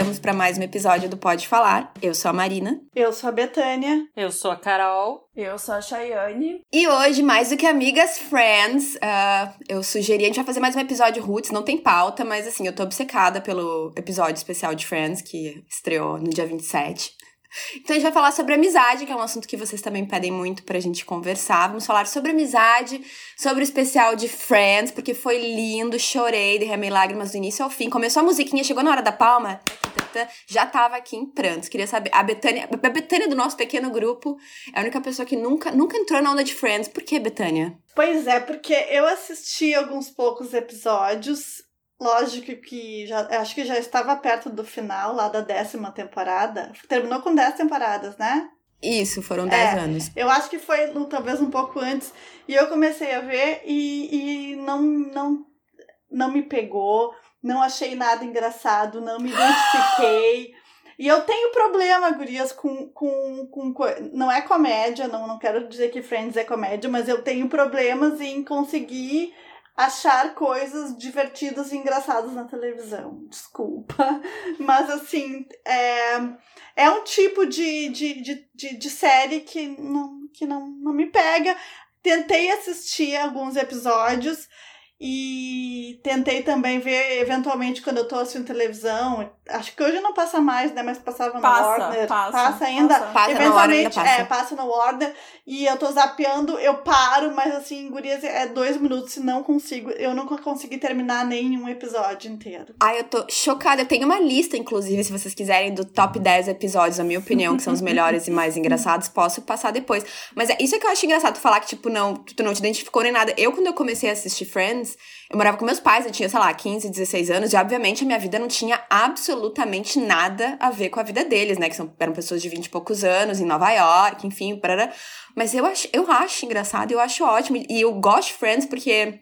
estamos para mais um episódio do Pode Falar. Eu sou a Marina. Eu sou a Betânia. Eu sou a Carol. Eu sou a Chayane. E hoje, mais do que amigas, friends, uh, eu sugeri, a gente vai fazer mais um episódio Roots, não tem pauta, mas assim, eu tô obcecada pelo episódio especial de Friends, que estreou no dia 27. Então a gente vai falar sobre amizade, que é um assunto que vocês também pedem muito pra gente conversar. Vamos falar sobre amizade, sobre o especial de Friends, porque foi lindo, chorei, derramei lágrimas do início ao fim. Começou a musiquinha, chegou na hora da palma, já tava aqui em prantos. Queria saber, a Betânia, a Betânia do nosso pequeno grupo é a única pessoa que nunca, nunca entrou na onda de Friends. Por que, Betânia? Pois é, porque eu assisti alguns poucos episódios Lógico que já, acho que já estava perto do final lá da décima temporada. Terminou com dez temporadas, né? Isso, foram dez é, anos. Eu acho que foi talvez um pouco antes. E eu comecei a ver e, e não, não, não me pegou, não achei nada engraçado, não me identifiquei. E eu tenho problema, gurias, com, com, com. Não é comédia, não, não quero dizer que Friends é comédia, mas eu tenho problemas em conseguir achar coisas divertidas e engraçadas na televisão. Desculpa. Mas, assim, é, é um tipo de, de, de, de, de série que, não, que não, não me pega. Tentei assistir alguns episódios e tentei também ver, eventualmente, quando eu tô assistindo televisão. Acho que hoje não passa mais, né? Mas passava passa, no Warner. Passa, passa ainda. Passa, passa eventualmente, Warner, é, passa no Warner. E eu tô zapeando, eu paro, mas assim, gurias, é dois minutos e não consigo. Eu nunca consegui terminar nenhum episódio inteiro. Ai, eu tô chocada. Eu tenho uma lista, inclusive, se vocês quiserem, do top 10 episódios, na minha opinião, que são os melhores e mais engraçados. Posso passar depois. Mas é isso é que eu acho engraçado, tu falar que, tipo, não, tu não te identificou nem nada. Eu, quando eu comecei a assistir Friends, eu morava com meus pais, eu tinha, sei lá, 15, 16 anos, e obviamente a minha vida não tinha absolutamente nada a ver com a vida deles, né? Que são, eram pessoas de 20 e poucos anos, em Nova York, enfim. Mas eu acho, eu acho engraçado, eu acho ótimo. E eu gosto de Friends porque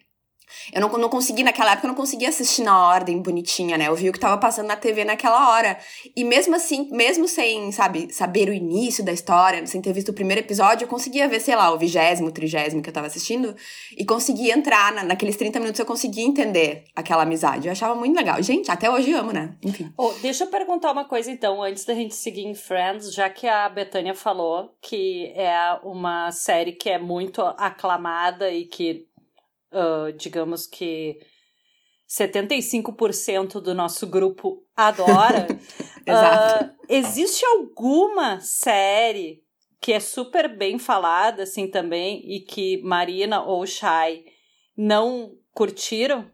eu não, não consegui, naquela época, eu não conseguia assistir na ordem bonitinha, né? Eu vi o que tava passando na TV naquela hora. E mesmo assim, mesmo sem, sabe, saber o início da história, sem ter visto o primeiro episódio, eu conseguia ver, sei lá, o vigésimo, trigésimo que eu tava assistindo. E conseguia entrar, na, naqueles 30 minutos eu conseguia entender aquela amizade. Eu achava muito legal. Gente, até hoje amo, né? Enfim. Oh, deixa eu perguntar uma coisa, então, antes da gente seguir em Friends, já que a Betânia falou que é uma série que é muito aclamada e que uh, digamos que 75% do nosso grupo adora. Exato. Uh, existe alguma série que é super bem falada, assim, também, e que Marina ou Shai não curtiram?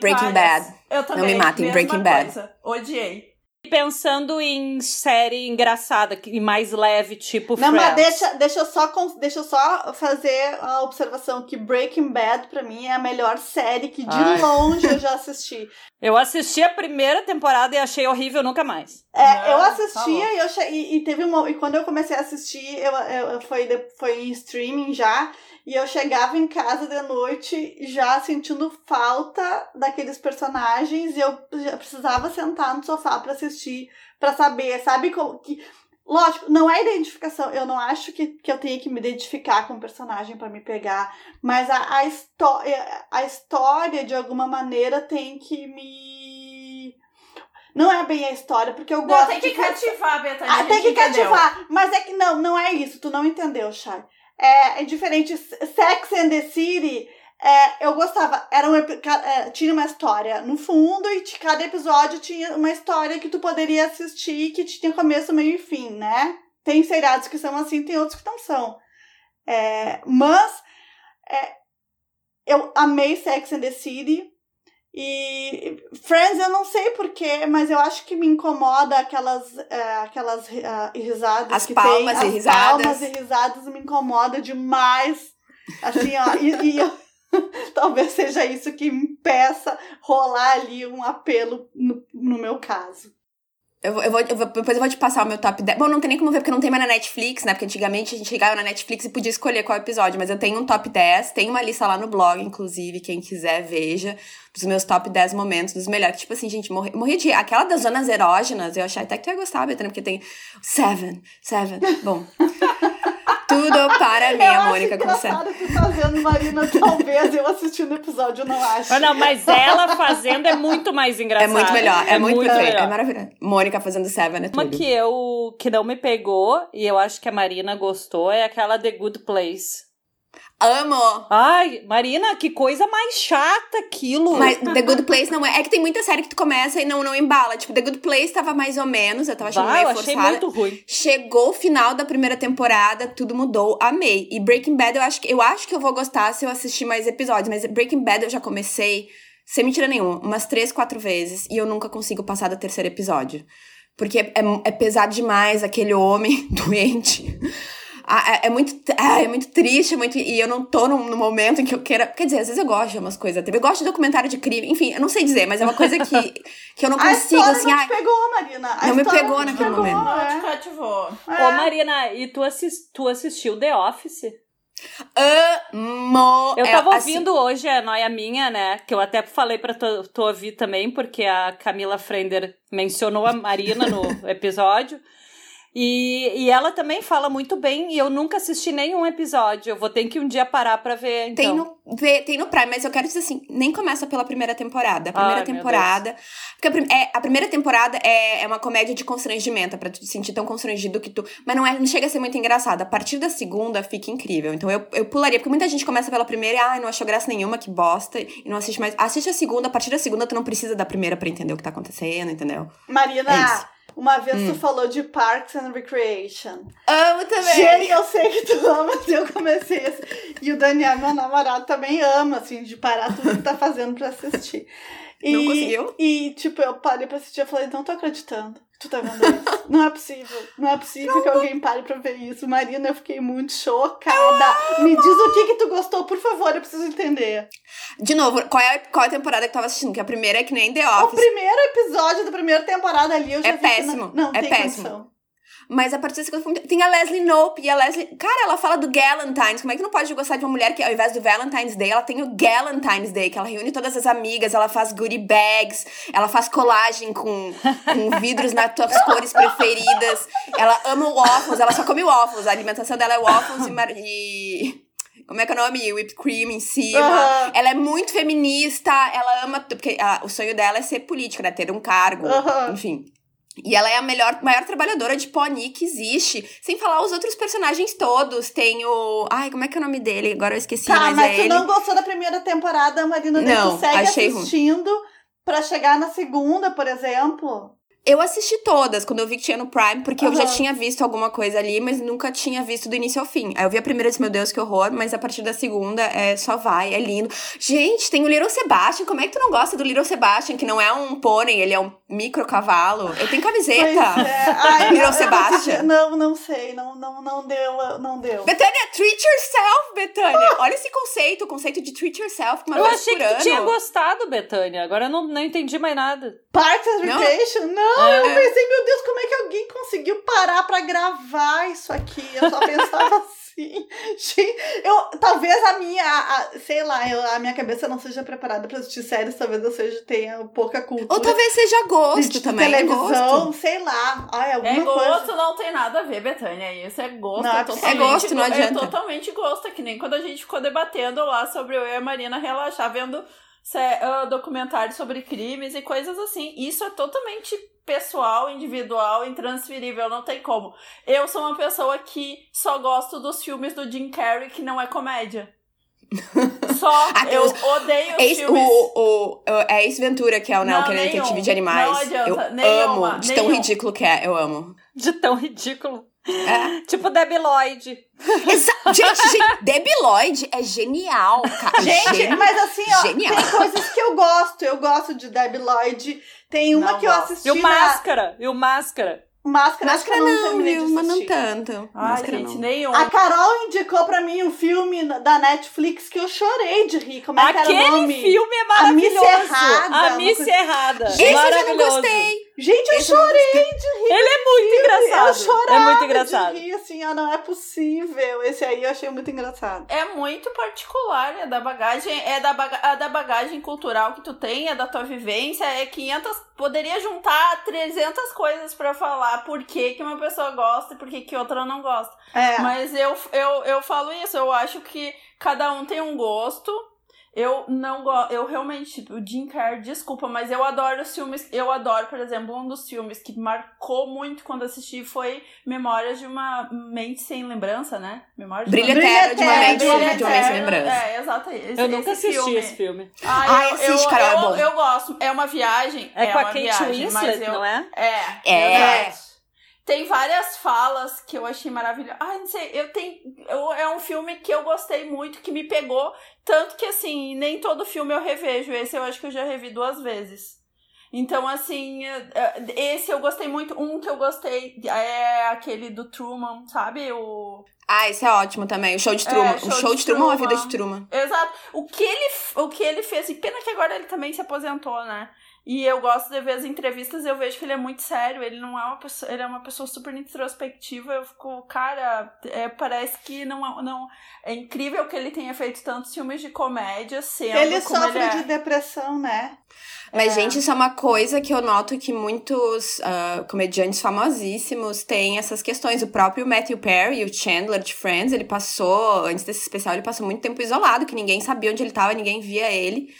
Breaking Bad. Eu também. Não me matem, Breaking Bad. Coisa. Odiei pensando em série engraçada e mais leve, tipo Não, Friends. mas deixa, deixa, eu só, deixa eu só fazer a observação que Breaking Bad, pra mim, é a melhor série que de Ai. longe eu já assisti. Eu assisti a primeira temporada e achei horrível nunca mais. É, Não, eu assistia tá e, eu, e, e, teve uma. E quando eu comecei a assistir, eu, eu, foi, foi em streaming já. E eu chegava em casa de noite já sentindo falta daqueles personagens e eu já precisava sentar no sofá para assistir, para saber, sabe como que Lógico, não é identificação. Eu não acho que, que eu tenha que me identificar com o personagem para me pegar. Mas a, a, história, a história, de alguma maneira, tem que me. Não é bem a história, porque eu gosto. Não, tem que de... cativar, Betânia. Ah, tem que cativar. Mas é que não, não é isso. Tu não entendeu, Chay é, é diferente. Sex and the City, é, eu gostava. Era um, é, tinha uma história no fundo e de cada episódio tinha uma história que tu poderia assistir que tinha começo, meio e fim, né? Tem seriados que são assim, tem outros que não são. É, mas é, eu amei Sex and the City. E Friends eu não sei porquê, mas eu acho que me incomoda aquelas, é, aquelas uh, risadas As que palmas tem. e As risadas. palmas e risadas me incomoda demais. Assim, ó, e, e eu, talvez seja isso que impeça rolar ali um apelo no, no meu caso. Eu, eu, vou, eu vou, depois eu vou te passar o meu top 10. Bom, não tem nem como ver, porque não tem mais na Netflix, né? Porque antigamente a gente chegava na Netflix e podia escolher qual episódio. Mas eu tenho um top 10, tem uma lista lá no blog, inclusive, quem quiser, veja. Dos meus top 10 momentos, dos melhores. Tipo assim, gente, morri, morri de... Aquela das zonas erógenas, eu achei até que tu ia gostar, Betânia, porque tem... Seven, Seven. Bom... Tudo para mim, eu a Mônica com Sam. engraçado tu fazendo, Marina, talvez eu assistindo o episódio, eu não acho. Mas não, mas ela fazendo é muito mais É engraçado. muito melhor, é, muito, perfeito, melhor. é maravilhoso. Mônica fazendo Seven é Uma tudo. que eu que não me pegou e eu acho que a Marina gostou é aquela The Good Place. Amo! Ai, Marina, que coisa mais chata aquilo. Mas The Good Place não é. É que tem muita série que tu começa e não, não embala. Tipo, The Good Place tava mais ou menos, eu tava achando Bah, meio eu achei forçada. muito ruim. Chegou o final da primeira temporada, tudo mudou, amei. E Breaking Bad eu acho que eu acho que eu vou gostar se eu assistir mais episódios, mas Breaking Bad eu já comecei, sem mentira nenhuma, umas três, quatro vezes, e eu nunca consigo passar do terceiro episódio. Porque é, é pesado demais aquele homem doente. Ah, É, é muito, ah, é muito triste, é muito, e eu não tô no, no momento em que eu queira. Quer dizer, às vezes eu gosto de umas coisas. Eu gosto de documentário de crime, enfim, eu não sei dizer, mas é uma coisa que, que eu não consigo, assim. não ai, te pegou, Marina. A Não me pegou te naquele pegou, momento. Não te É. cativou. É. Ô, Marina, e tu, assis, tu assistiu The Office? amo. Eu é, tava assim, ouvindo hoje a Noia Minha, né? Que eu até falei pra tu, tu ouvir também, porque a Camila Frender mencionou a Marina no episódio. E, e ela também fala muito bem, e eu nunca assisti nenhum episódio. Eu vou ter que um dia parar pra ver, então. Tem no, vê- tem no Prime, mas eu quero dizer assim, nem começa pela primeira temporada. A primeira Ai, temporada. Porque a, prim- é, a primeira temporada é, é uma comédia de constrangimento, é pra tu te sentir tão constrangido que tu. Mas não, é, não chega a ser muito engraçado. A partir da segunda fica incrível. Então eu, eu pularia, porque muita gente começa pela primeira e ah, não achou graça nenhuma, que bosta, e não assiste mais. Assiste a segunda, a partir da segunda tu não precisa da primeira pra entender o que tá acontecendo, entendeu? É Marina, isso. Uma vez Hum. tu falou de Parks and Recreation. Amo também! Gente, eu sei que tu ama, eu comecei assim. E o Daniel, meu namorado, também ama, assim, de parar tudo que tá fazendo pra assistir. E, Não conseguiu? E, tipo, eu parei pra assistir, eu falei, não tô acreditando tu tá vendo isso. Não é possível. Não é possível que alguém pare pra ver isso. Marina, eu fiquei muito chocada. Me diz o que que tu gostou, por favor, eu preciso entender. De novo, qual é, qual é a temporada que tu tava assistindo? Porque a primeira é que nem The O Office. primeiro episódio da primeira temporada ali, eu já É vi que péssimo, não, não é péssimo. condição. Mas a partir da segunda tem a Leslie Knope. E a Leslie. Cara, ela fala do Galentine's. Como é que não pode gostar de uma mulher que, ao invés do Valentine's Day, ela tem o Galentine's Day, que ela reúne todas as amigas, ela faz goodie bags, ela faz colagem com, com vidros nas tuas cores preferidas. Ela ama waffles, ela só come waffles. A alimentação dela é waffles e. e... Como é que é o nome? Whipped cream em cima. Aham. Ela é muito feminista, ela ama. Porque o sonho dela é ser política, né? Ter um cargo. Aham. Enfim. E ela é a melhor, maior trabalhadora de pony que existe. Sem falar os outros personagens todos. Tem o. Ai, como é que é o nome dele? Agora eu esqueci, Tá, mas, mas, é tu ele. não gostou da primeira temporada, Marina, Não, tu segue achei ruim. assistindo pra chegar na segunda, por exemplo. Eu assisti todas quando eu vi que tinha no Prime, porque eu já tinha visto alguma coisa ali, mas nunca tinha visto do início ao fim. Aí eu vi a primeira e disse, meu Deus, que horror, mas a partir da segunda é só vai, é lindo. Gente, tem o Little Sebastian. Como é que tu não gosta do Little Sebastian, que não é um pônei, ele é um micro cavalo? Eu tenho camiseta. Pois é. Ai, Little eu- eu Sebastian. Não, não sei, não, não, não deu, não deu. Betânia, treat yourself, Betânia. Olha esse conceito, o conceito de treat yourself uma Eu vez achei por que tu tinha gostado, Betânia. Agora eu não, não entendi mais nada. Parks and Não? Recreation? Não, É. eu pensei, meu Deus, como é que alguém conseguiu parar pra gravar isso aqui? Eu só pensava assim. Eu, talvez a minha, a- a- sei lá, eu- a minha cabeça não seja preparada pra assistir séries, talvez eu seja, tenha pouca cultura. Ou talvez seja gosto de também. televisão, gosto. sei lá. Ai, alguma É gosto, coisa. não tem nada a ver, Betânia. Isso é gosto. Não, é é, totalmente, É gosto, não adianta. É totalmente gosto. É que nem quando a gente ficou debatendo lá sobre eu e a Marina relaxar, vendo ah, documentários sobre crimes e coisas assim. Isso é totalmente pessoal, individual, intransferível. Não tem como. Eu sou uma pessoa que só gosto dos filmes do Jim Carrey, que não é comédia. Só. Aqueles- eu odeio os Ace, o, filmes. o, o- é Ace Ventura, que é o, né, Não, aquele nenhum. detetive de animais. Não adianta, eu nenhuma, amo. De tão nenhum. ridículo que é, eu amo. De tão ridículo. É. Tipo Debbie Lloyd. Exa- gente, gente, Debbie Lloyd é genial, cara. Gente, Geni- mas assim, ó, Genial. tem coisas que eu gosto. Eu gosto de Debbie Lloyd. Tem uma Não que eu gosto. assisti E o na Máscara. E o Máscara. Máscara, Máscara eu não, não, viu? Mas não tanto. Ai, Máscara gente, não. nenhum. A Carol indicou pra mim um filme da Netflix que eu chorei de rir. Como é que era o Aquele nome? filme é A Miss maravilhoso. Errada, A Miss coisa- Errada. Esse eu já não Maravilhoso. gostei. Gente, eu Esse chorei de rir. Ele é muito engraçado. Eu chorava é muito engraçado. de rir, assim, ah, não é possível. Esse aí eu achei muito engraçado. É muito particular, é da bagagem, é da, baga é da bagagem cultural que tu tem, é da tua vivência, é 500, poderia juntar 300 coisas pra falar por que, que uma pessoa gosta e por que, que outra não gosta. É. Mas eu, eu, eu falo isso, eu acho que cada um tem um gosto. Eu não gosto, eu realmente, tipo, o Jim Carrey, desculpa, mas eu adoro os filmes, eu adoro, por exemplo, um dos filmes que marcou muito quando assisti foi Memórias de uma Mente Sem Lembrança, né? Memórias de Brilho uma... eterno de uma mente Brilho de uma mente sem lembrança. É, exato. Esse, Eu nunca esse assisti filme. esse filme. Ai, Ai, eu, assiste, eu, Carol, é eu, bom. eu gosto. É uma viagem. É, com a uma Kate viagem, mas Winslet, eu, não é? É. É. exato. Tem várias falas que eu achei maravilhosas. Ai, não sei, eu tenho. Eu, é um filme que eu gostei muito, que me pegou. Tanto que, assim, nem todo filme eu revejo. Esse eu acho que eu já revi duas vezes. Então, assim, é, é, esse eu gostei muito. Um que eu gostei é aquele do Truman, sabe? O. Ah, esse é ótimo também. O show de Truman. É, o show show de de Truman ou a vida de Truman? Exato. O que ele, o que ele fez, e pena que agora ele também se aposentou, né? E eu gosto de ver as entrevistas, eu vejo que ele é muito sério, ele não é uma pessoa, ele é uma pessoa super introspectiva, eu fico, cara, é, parece que não, não é incrível que ele tenha feito tantos filmes de comédia, sendo Ele como sofre ele é. de depressão, né? Mas, É. gente, isso é uma coisa que eu noto que muitos ah, comediantes famosíssimos têm essas questões. O próprio Matthew Perry, o Chandler de Friends, ele passou, antes desse especial, ele passou muito tempo isolado, que ninguém sabia onde ele tava, ninguém via ele.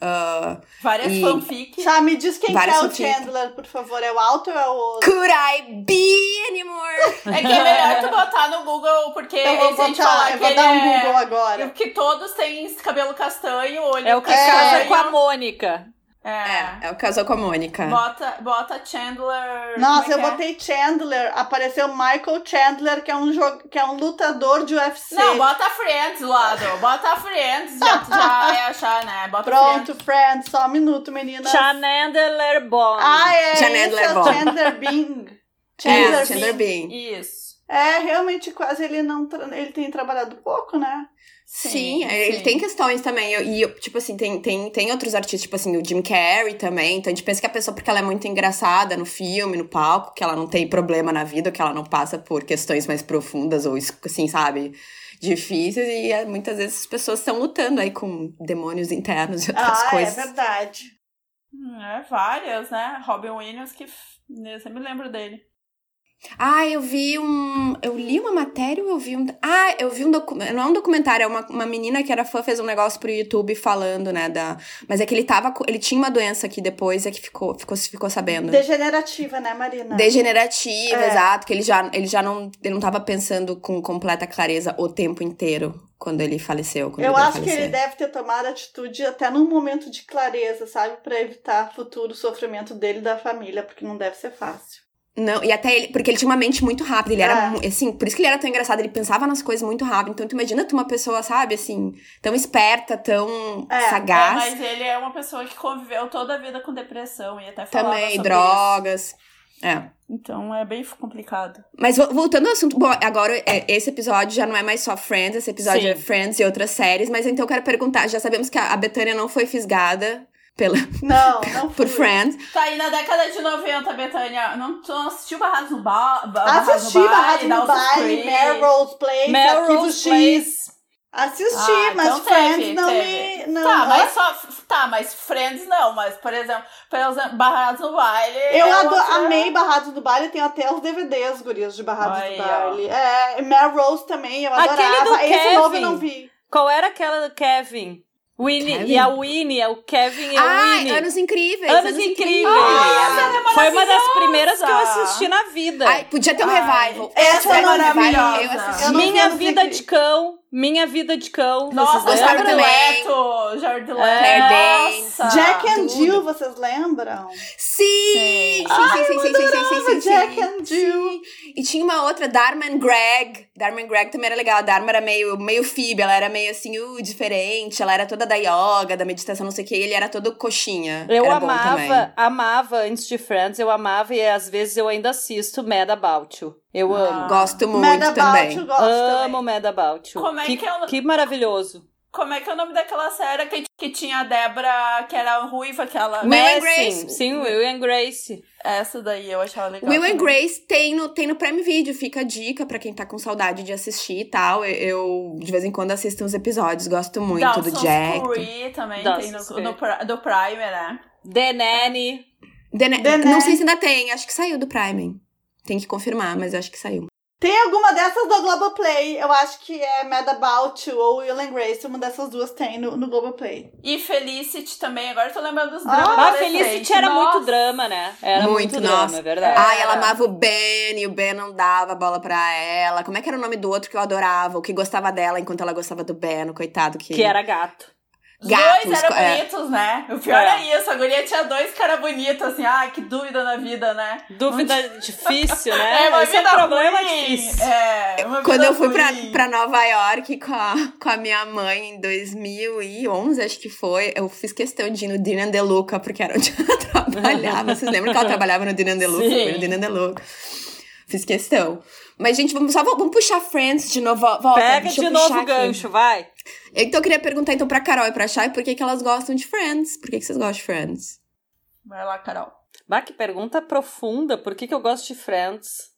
Ah, Várias E- fanfics. Tá, me diz quem que Vários é o. Chandler, por favor. É o alto ou é o outro? Could I be anymore? É que é melhor tu botar no Google, porque Eu vou gente falar botar, eu que vou ele dar um é- Google agora. Que todos têm cabelo castanho, olho É o que É. casa com a Mônica. É. É, é o casal com a Mônica. Bota, bota Chandler. Nossa, é eu é? botei Chandler. Apareceu Michael Chandler, que é um, jogo, que é um lutador de UFC. Não, bota Friends do lado. Bota Friends, já, já é achar, né? Bota Pronto, Friends. Friends, só um minuto, menina. Chandler Bond. Ah, é, Chandler é Bond. Chandler Bing. É, Chandler Chandler Bing. Bing. Isso. É, realmente quase ele não. tra- Ele tem trabalhado pouco, né? Sim, ele tem questões também. eu- E, tipo assim, tem, tem, tem outros artistas, tipo assim, o Jim Carrey também. Então a gente pensa que a pessoa, porque ela é muito engraçada no filme, no palco, que ela não tem problema na vida, que ela não passa por questões mais profundas ou, assim, sabe, difíceis. E é, muitas vezes as pessoas estão lutando aí com demônios internos e outras ah, coisas. é verdade. Hum, É, várias, né? Robin Williams, que eu sempre lembro dele. Ah, eu vi um. Eu li uma matéria ou eu vi um. Ah, eu vi um documentário. Não é um documentário, é uma, uma menina que era fã, fez um negócio pro YouTube falando, né? Da... Mas é que ele tava. Ele tinha uma doença que depois é que ficou, ficou, ficou sabendo. Degenerativa, né, Marina? Degenerativa, É. exato. Que ele já, ele já não, ele não tava pensando com completa clareza o tempo inteiro quando ele faleceu. Quando Eu ele acho que ele deve ter tomado atitude até num momento de clareza, sabe? Pra evitar futuro sofrimento dele e da família, porque não deve ser fácil. Não, e até ele, porque ele tinha uma mente muito rápida, ele era, É. mu- assim, por isso que ele era tão engraçado, ele pensava nas coisas muito rápido. Então, tu imagina tu uma pessoa, sabe, assim, tão esperta, tão É, É, sagaz. mas ele é uma pessoa que conviveu toda a vida com depressão e até falava também, drogas. É. isso. Então é bem complicado. Mas vo- voltando ao assunto, bom, agora é, esse episódio já não é mais só Friends, esse episódio Sim. é Friends e outras séries, mas então eu quero perguntar, já sabemos que a, a Betânia não foi fisgada pela, Não, não por fui. Friends. Tá aí na década de 90, Betânia. Não, tu não assistiu Barrados no ba Barrados Assisti Barrados no Baile? Melrose Place, Melrose X. Assisti, Ah, mas então Friends teve, não teve. me... Não, Tá, mas só. Tá, mas Friends não, mas, por exemplo, por exemplo, Barrados no Baile. Eu é ado- outra- amei Barrados do Baile, tenho até os DVDs, gurias, de Barrados ó. Baile. É, Melrose também, eu Aquele adorava. do Esse novo eu Kevin. não vi. Qual era aquela do Kevin? Winnie. Kevin? E a Winnie, é o Kevin e a Ai, Winnie. Anos Incríveis. Anos Incríveis. é Foi uma das maravilhosa. primeiras que eu assisti na vida. Ai, podia ter um Ai, revival. essa tivesse é um revival, maravilhosa. Eu assisti. Minha Anos Vida de Cão. Minha Vida de Cão. Nossa, vocês Gostava também. Leto. Jared Leto. Nossa. Jack and tudo. Jill, vocês lembram? Sim! Sim, sim, sim, sim, sim, sim, sim, sim, Jack sim. and Jill. Sim. E tinha uma outra, Dharma and Greg. Dharma and Greg também era legal. A Dharma era meio, meio Phoebe, ela era meio assim, uh, diferente. Ela era toda da yoga, da meditação, não sei o que. Ele era todo coxinha. Eu era amava, amava antes de Friends, eu amava e às vezes eu ainda assisto Mad About You. Eu Ah. amo. Gosto muito Mad About também. You, gosto Amo também. Mad About You. Como é que, que é o- que maravilhoso. Como é que é o nome daquela série que, que tinha a Débora, que era ruiva, aquela. Will and Messi. Grace. Sim, Will and Grace. Essa daí eu achava legal. Will and também. Grace tem no, tem no Prime Video, fica a dica pra quem tá com saudade de assistir e tal. Eu, eu, de vez em quando assisto uns episódios, gosto muito do Dawson's Jack. Creek também Dawson's tem no, no, do Primer, né? The Nanny. The The Não Ne- sei se ainda tem, acho que saiu do Prime. Tem que confirmar, mas acho que saiu. Tem alguma dessas do Globoplay. Eu acho que é Mad About You ou Will and Grace. Uma dessas duas tem no, no Globoplay. E Felicity também, agora eu tô lembrando dos Ah, dramas. Mas adolescentes. Felicity era Nossa. muito drama, né? Era muito, Muito, drama, nossa. é verdade. Ai, ela amava o Ben e o Ben não dava bola pra ela. Como é que era o nome do outro que eu adorava? O que gostava dela enquanto ela gostava do Ben, o coitado que. Que era gato. Os Gatos, dois eram é. bonitos, né? O pior É. é isso, a guria tinha dois caras bonitos, assim, ah, que dúvida na vida, né? Dúvida difícil, né? uma Esse é um problema ruim. difícil. É, uma Quando eu fui pra, pra Nova York com a, com a minha mãe em 2011, acho que foi, eu fiz questão de ir no Dina De Luca, porque era onde ela trabalhava. Vocês lembram que ela trabalhava no Dina De Luca? Sim. No Dina De Luca. Fiz questão. Mas, gente, vamos só vamos puxar Friends de novo. Volta, Pega de novo o aqui. gancho, vai. Então eu queria perguntar então pra Carol e pra Chay por que, que elas gostam de Friends. Por que, que vocês gostam de Friends? Vai lá, Carol. Bah, que pergunta profunda. Por que, que eu gosto de Friends?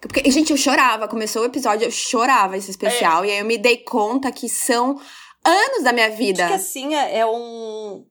Porque, gente, eu chorava. Começou o episódio, eu chorava esse É. especial. E aí eu me dei conta que são anos da minha vida. Acho que assim, é é um.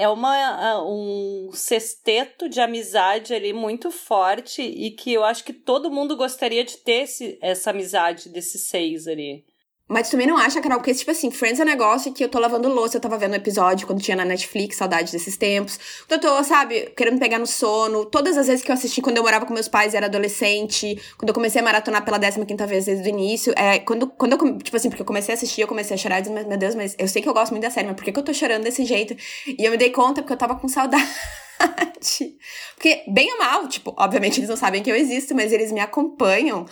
É uma, um sexteto de amizade ali muito forte e que eu acho que todo mundo gostaria de ter esse, essa amizade desses seis ali. Mas tu também não acha, Carol? Porque, tipo assim, Friends é um negócio que eu tô lavando louça. Eu tava vendo o episódio quando tinha na Netflix, saudade desses tempos. Eu tô, sabe, querendo pegar no sono. Todas as vezes que eu assisti quando eu morava com meus pais era adolescente. Quando eu comecei a maratonar pela 15 vez desde o início. É, quando, quando eu, tipo assim, porque eu comecei a assistir, eu comecei a chorar e disse, meu Deus, mas eu sei que eu gosto muito da série, mas por que, que eu tô chorando desse jeito? E eu me dei conta porque eu tava com saudade. Porque, bem ou mal, tipo, obviamente eles não sabem que eu existo, mas eles me acompanham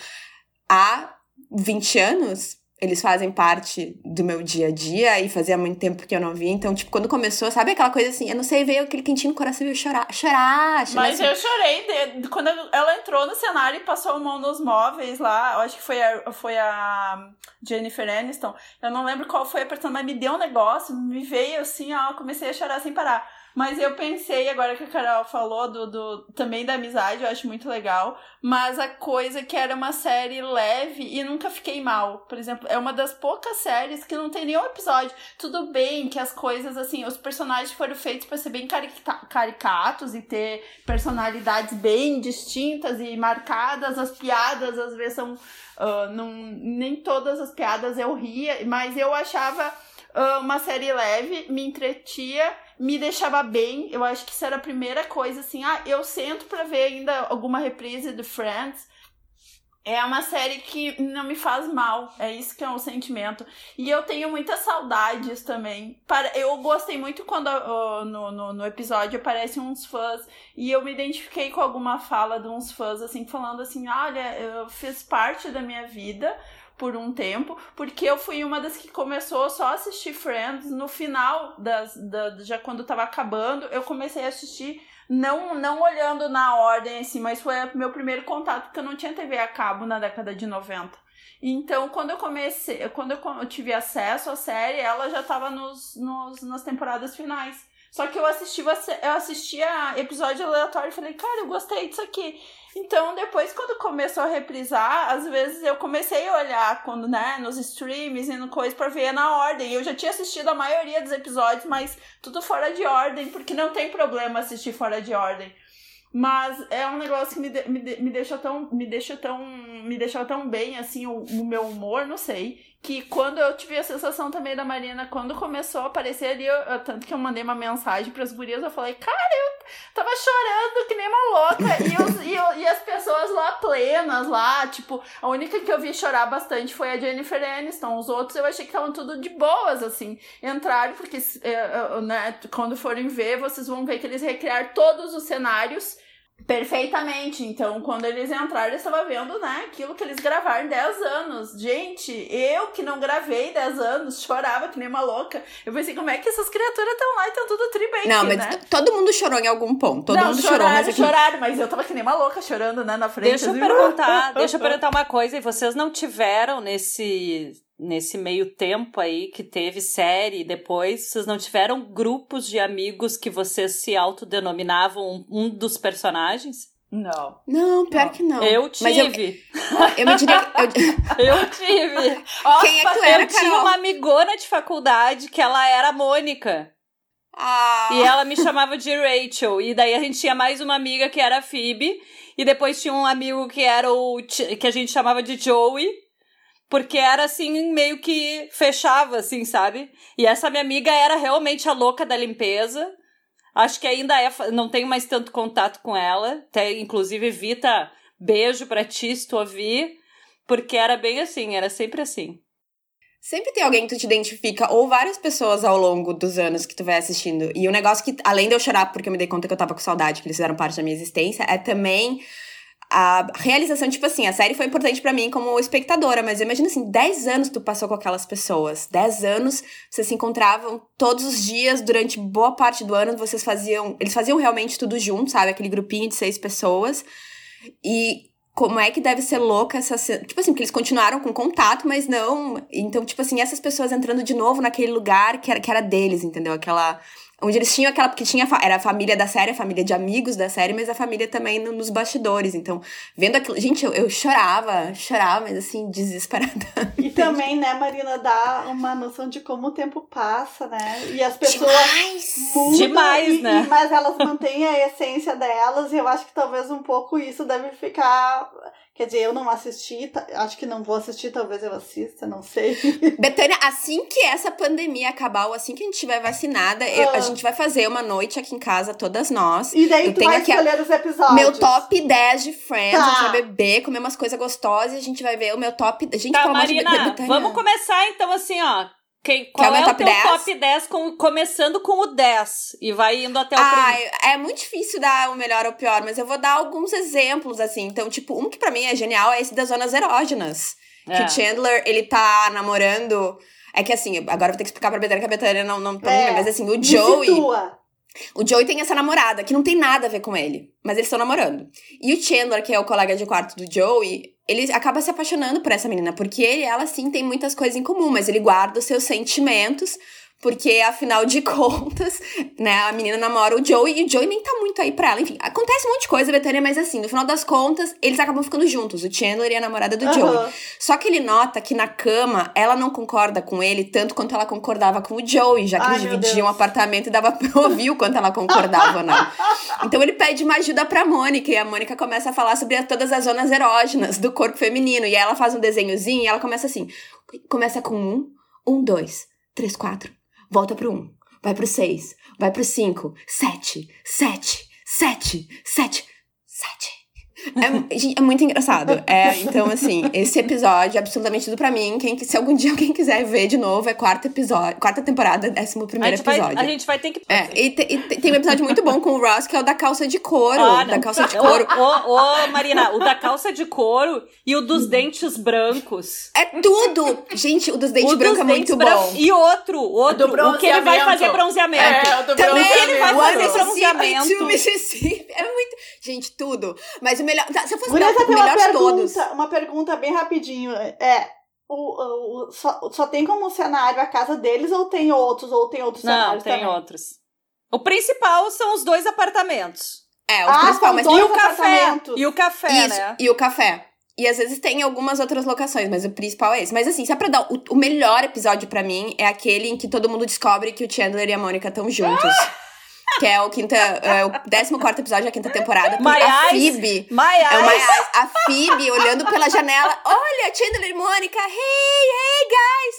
há 20 anos. Eles fazem parte do meu dia a dia e fazia muito tempo que eu não vi. Então, tipo, quando começou, sabe aquela coisa assim, eu não sei, veio aquele quentinho no coração e eu chorar, chorar, chorar. Mas assim. eu chorei de- quando ela entrou no cenário e passou a mão nos móveis lá. Eu acho que foi a, foi a Jennifer Aniston. Eu não lembro qual foi a personagem, mas me deu um negócio, me veio assim, ó, comecei a chorar sem parar. Mas eu pensei, agora que a Carol falou do, do, também da amizade, eu acho muito legal. Mas a coisa que era uma série leve e nunca fiquei mal. Por exemplo, é uma das poucas séries que não tem nenhum episódio. Tudo bem que as coisas, assim, os personagens foram feitos para ser bem caricatos e ter personalidades bem distintas e marcadas. As piadas, às vezes, são. ah, não, nem todas as piadas eu ria, mas eu achava ah, uma série leve, me entretia, me deixava bem. Eu acho que isso era a primeira coisa, assim. Ah, eu sento pra ver ainda alguma reprise do Friends. É uma série que não me faz mal. É isso que é um sentimento. E eu tenho muitas saudades também. Eu gostei muito quando no, no, no episódio aparecem uns fãs. E eu me identifiquei com alguma fala de uns fãs, assim, falando assim: olha, eu fiz parte da minha vida por um tempo, porque eu fui uma das que começou só a assistir Friends no final das, da, já quando tava acabando, eu comecei a assistir não não olhando na ordem assim, mas foi meu primeiro contato porque eu não tinha TV a cabo na década de 90. Então, quando eu comecei, quando eu, tive acesso à série, ela já tava nos, nos, nas temporadas finais. Só que eu assistia, eu assistia episódio aleatório e falei, cara, eu gostei disso aqui. Então, depois, quando começou a reprisar, às vezes eu comecei a olhar quando, né, nos streams e no coisa pra ver na ordem. Eu já tinha assistido a maioria dos episódios, mas tudo fora de ordem, porque não tem problema assistir fora de ordem. Mas é um negócio que me, de, me, de, me deixou tão. Me deixou tão. Me deixou tão bem, assim, o, o, meu humor, não sei. Que quando eu tive a sensação também da Marina, quando começou a aparecer ali, eu, eu, tanto que eu mandei uma mensagem pras gurias, eu falei, cara, eu tava chorando que nem uma louca. E, os, e, e, as pessoas lá plenas, lá, tipo, a única que eu vi chorar bastante foi a Jennifer Aniston. Os outros eu achei que estavam tudo de boas, assim. Entraram, porque, né, quando forem ver, vocês vão ver que eles recriaram todos os cenários perfeitamente. Então, quando eles entraram, eu estava vendo, né, aquilo que eles gravaram em 10 anos. Gente, eu que não gravei 10 anos, chorava que nem uma louca. Eu pensei, como é que essas criaturas estão lá e estão tudo tribente, Não, mas né? todo mundo chorou em algum ponto. Todo não, mundo choraram, chorou, mas... Aqui... choraram, mas eu tava que nem uma louca chorando, né, na frente. Deixa eu assim. perguntar, deixa eu perguntar uma coisa. E vocês não tiveram nesse nesse meio tempo aí que teve série depois, vocês não tiveram grupos de amigos que vocês se autodenominavam um dos personagens? Não. Não, pior Não. que não. Eu Mas eu- tive. Eu me diria. Eu, Eu tive. quem é que tu era, eu tinha uma amigona de faculdade que ela era a Mônica. Ah, E ela me chamava de Rachel. E daí a gente tinha mais uma amiga que era a Phoebe. E depois tinha um amigo que era o. Que a gente chamava de Joey. Porque era assim, meio que fechava, assim, sabe? E essa minha amiga era realmente a louca da limpeza. Acho que ainda é. Não tenho mais tanto contato com ela. Até, inclusive, Vita, beijo pra ti se tu ouvir. Porque era bem assim, era sempre assim. Sempre tem alguém que tu te identifica, ou várias pessoas ao longo dos anos que tu vai assistindo. E o negócio que, além de eu chorar porque eu me dei conta que eu tava com saudade, que eles fizeram parte da minha existência, é também a realização, tipo assim, a série foi importante pra mim como espectadora, mas eu imagino assim, 10 anos tu passou com aquelas pessoas. 10 anos vocês se encontravam todos os dias, durante boa parte do ano, vocês faziam. Eles faziam realmente tudo junto, sabe? Aquele grupinho de seis pessoas. E como é que deve ser louca essa. Tipo assim, porque eles continuaram com contato, mas não. Então, tipo assim, essas pessoas entrando de novo naquele lugar que era, que era deles, entendeu? Aquela. Onde eles tinham aquela. Porque tinha. Era a família da série, a família de amigos da série, mas a família também no- nos bastidores. Então, vendo aquilo. Gente, eu, eu chorava, chorava, mas assim, desesperada. E também, né, Marina, dá uma noção de como o tempo passa, né? E as pessoas Demais! mudam. Demais, e- né? e- mas elas mantêm a essência delas, e eu acho que talvez um pouco isso deve ficar. Quer dizer, eu não assisti, acho que não vou assistir, talvez eu assista, não sei. Betânia, assim que essa pandemia acabar, ou assim que a gente estiver vacinada, eu- Ah. a gente vai fazer uma noite aqui em casa, todas nós. E daí Eu tu tenho vai aqui a- escolher os episódios. Meu top 10 de Friends, Tá. a gente vai beber, comer umas coisas gostosas e a gente vai ver o meu top. Gente, Tá, de Marina, Deus, Betânia. vamos começar então assim, ó. Quem, qual o meu é o top teu 10? top 10, com, começando com o 10 e vai indo até o Ah, primeiro? é muito difícil dar o melhor ou o pior, mas eu vou dar alguns exemplos, assim. Então, tipo, um que pra mim é genial é esse das zonas erógenas. Que É. o Chandler, ele tá namorando. É que assim, agora eu vou ter que explicar pra Betânia que a Betânia não, não tá É, mas assim, o Joey. situa. O Joey tem essa namorada que não tem nada a ver com ele, mas eles estão namorando. E o Chandler, que é o colega de quarto do Joey, ele acaba se apaixonando por essa menina, porque ele e ela sim tem muitas coisas em comum, mas ele guarda os seus sentimentos, porque afinal de contas, né, a menina namora o Joey e o Joey nem tá muito aí pra ela. Enfim, acontece um monte de coisa, Betânia, mas assim, no final das contas, eles acabam ficando juntos, o Chandler e a namorada do Joey. Aham. Só que ele nota que na cama ela não concorda com ele tanto quanto ela concordava com o Joey, já que Ai, eles dividiam um apartamento e dava pra ouvir o quanto ela concordava ou não. Então ele pede uma ajuda pra Mônica e a Mônica começa a falar sobre todas as zonas erógenas do corpo feminino. E aí ela faz um desenhozinho e ela começa assim: começa com um, um, dois, três, quatro, volta pro um, vai pro seis, vai pro cinco, sete, sete, sete, sete, sete. É, é muito engraçado. É, então, assim, esse episódio é absolutamente tudo pra mim. Quem, se algum dia alguém quiser ver de novo, é quarto episódio, quarta temporada, décimo a, primeiro vai, episódio. a gente vai ter que. É, e, te- e te- tem um episódio muito bom com o Ross, que é o da calça de couro. Ah, da calça de couro. Ô, ô, ô, Marina, o da calça de couro e o dos dentes brancos. É tudo! Gente, o dos dentes o brancos dos é muito bom. E outro, outro, o que ele vai bronzeamento. fazer bronzeamento. É, o do Também, O que ele vai fazer Mississippi, bronzeamento. two Mississippi. É muito. Gente, tudo. Mas o melhor. Tá, Se eu fosse Vanessa dar o melhor de todos. pergunta, uma pergunta bem rapidinho. É, o, o- só, só tem como cenário a casa deles ou tem outros? Ou tem outros Não, cenários tem também? outros. O principal são os dois apartamentos. É, o Ah, principal, mas dois E o café. E o café, Isso, né? e o café. E às vezes tem algumas outras locações, mas o principal é esse. Mas assim, se é pra dar o, o melhor episódio pra mim, é aquele em que todo mundo descobre que o Chandler e a Mônica estão juntos. Que é o quinta, é o 14 episódio da quinta temporada. My a eyes. Phoebe My É eyes. a Phoebe olhando pela janela. Olha, Chandler e Mônica. Hey, hey, guys.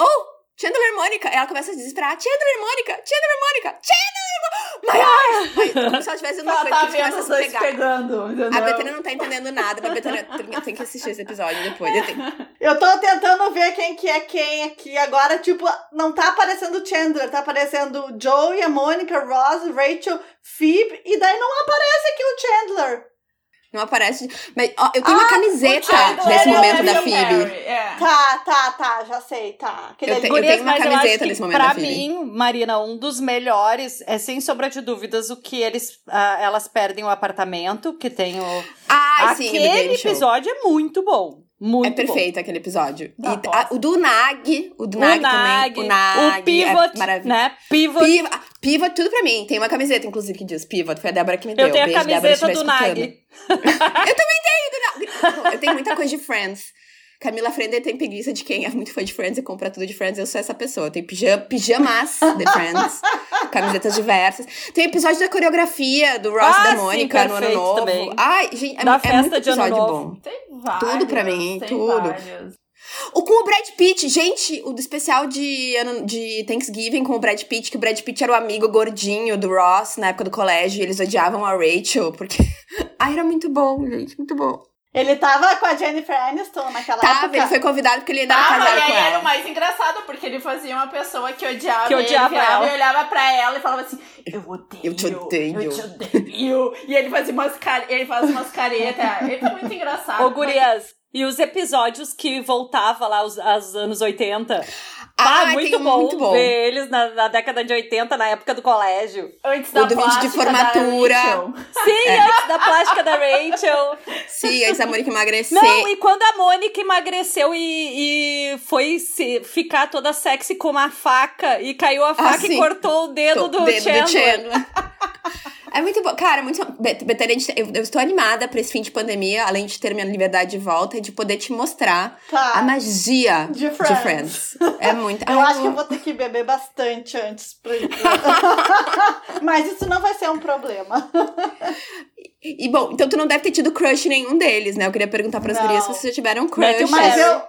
Oh, Chandler e Mônica. Ela começa a desesperar. Chandler e Mônica. Chandler e Mônica. Chandler Mônica. My eyes. Como se ela estivesse uma Ela coisa tá que começam a se pegar. pegando, entendeu? A Betânia não tá entendendo nada, a Betânia tem, que assistir esse episódio depois. Eu tenho- Eu tô tentando ver quem que é quem aqui. Agora, tipo, não tá aparecendo o Chandler, tá aparecendo Joey, a Mônica, Ross, Rachel, Phoebe, e daí não aparece aqui o Chandler. Não aparece. Mas ó, eu tenho uma Ah, camiseta Chandler nesse é momento da Phoebe. É. Tá, tá, tá, já sei, tá. Aquele Eu tenho- Gurias, uma eu camiseta acho que, nesse momento Pra da Phoebe. mim, Marina, um dos melhores é sem sombra de dúvidas o que eles ah, elas perdem o apartamento, que tem o. Ai, sim, The Aquele Show. episódio é muito bom. Muito é perfeito aquele episódio. E a- o do Nag, o do bom. Nag, o Nag, também. O Nag. o Pivot, é maravilhoso. né? Pivot. Piva, piva, tudo pra mim. Tem uma camiseta, inclusive, que diz Pivot. Foi a Débora que me deu. Eu tenho a Beijo, Débora, se camiseta estiver do Nag. Eu tenho muita coisa de Friends. Camila Frender tem preguiça de quem é muito fã de Friends e compra tudo de Friends. Eu sou essa pessoa. Eu tenho pijama, pijamas de Friends, camisetas diversas. Tem episódio da coreografia do Ross Ah, e da sim, Mônica no ano novo. também. Ai, gente, é, Da é festa muito de ano episódio novo. bom. Tem vários. Tudo pra mim, tem tudo. vários. O com o Brad Pitt, gente, o do especial de, ano- de Thanksgiving com o Brad Pitt, que o Brad Pitt era o amigo gordinho do Ross na época do colégio, e eles odiavam a Rachel, porque. Ai, era muito bom, gente, muito bom. Ele tava com a Jennifer Aniston naquela Tava, época. ele foi convidado porque ele ainda Tava, casado e com aí era o mais engraçado, porque ele fazia uma pessoa que odiava, Que odiava ele ela. e olhava pra ela e falava assim, eu odeio, Eu te odeio." eu te odeio. E ele fazia umas ele faz umas caretas, ele foi muito engraçado. Ô, gurias, e os episódios que voltava lá aos, aos anos 80? Ah, Ah, muito, bom muito bom. ver eles na, na década de 80, na época do colégio. Antes O da do vídeo de plástica formatura. Sim, antes da plástica da Rachel. Sim, antes da Mônica emagrecer. Não, e quando a Mônica emagreceu e, e foi se, ficar toda sexy com uma faca e caiu a faca Ah, e cortou o dedo, Tô- do, dedo Chandler. do Chandler. É muito bom. Cara, muito. Bet- Betânia, gente- eu, eu estou animada pra esse fim de pandemia, além de ter minha liberdade de volta, e de poder te mostrar Tá. a magia De de Friends. Friends. É muito. Eu Ai, acho que eu vou ter que beber bastante antes. Pra... Mas isso não vai ser um problema. E bom, então tu não deve ter tido crush em nenhum deles, né? Eu queria perguntar pras Não. gurias se vocês já tiveram crush. Matthew Mas Perry. eu.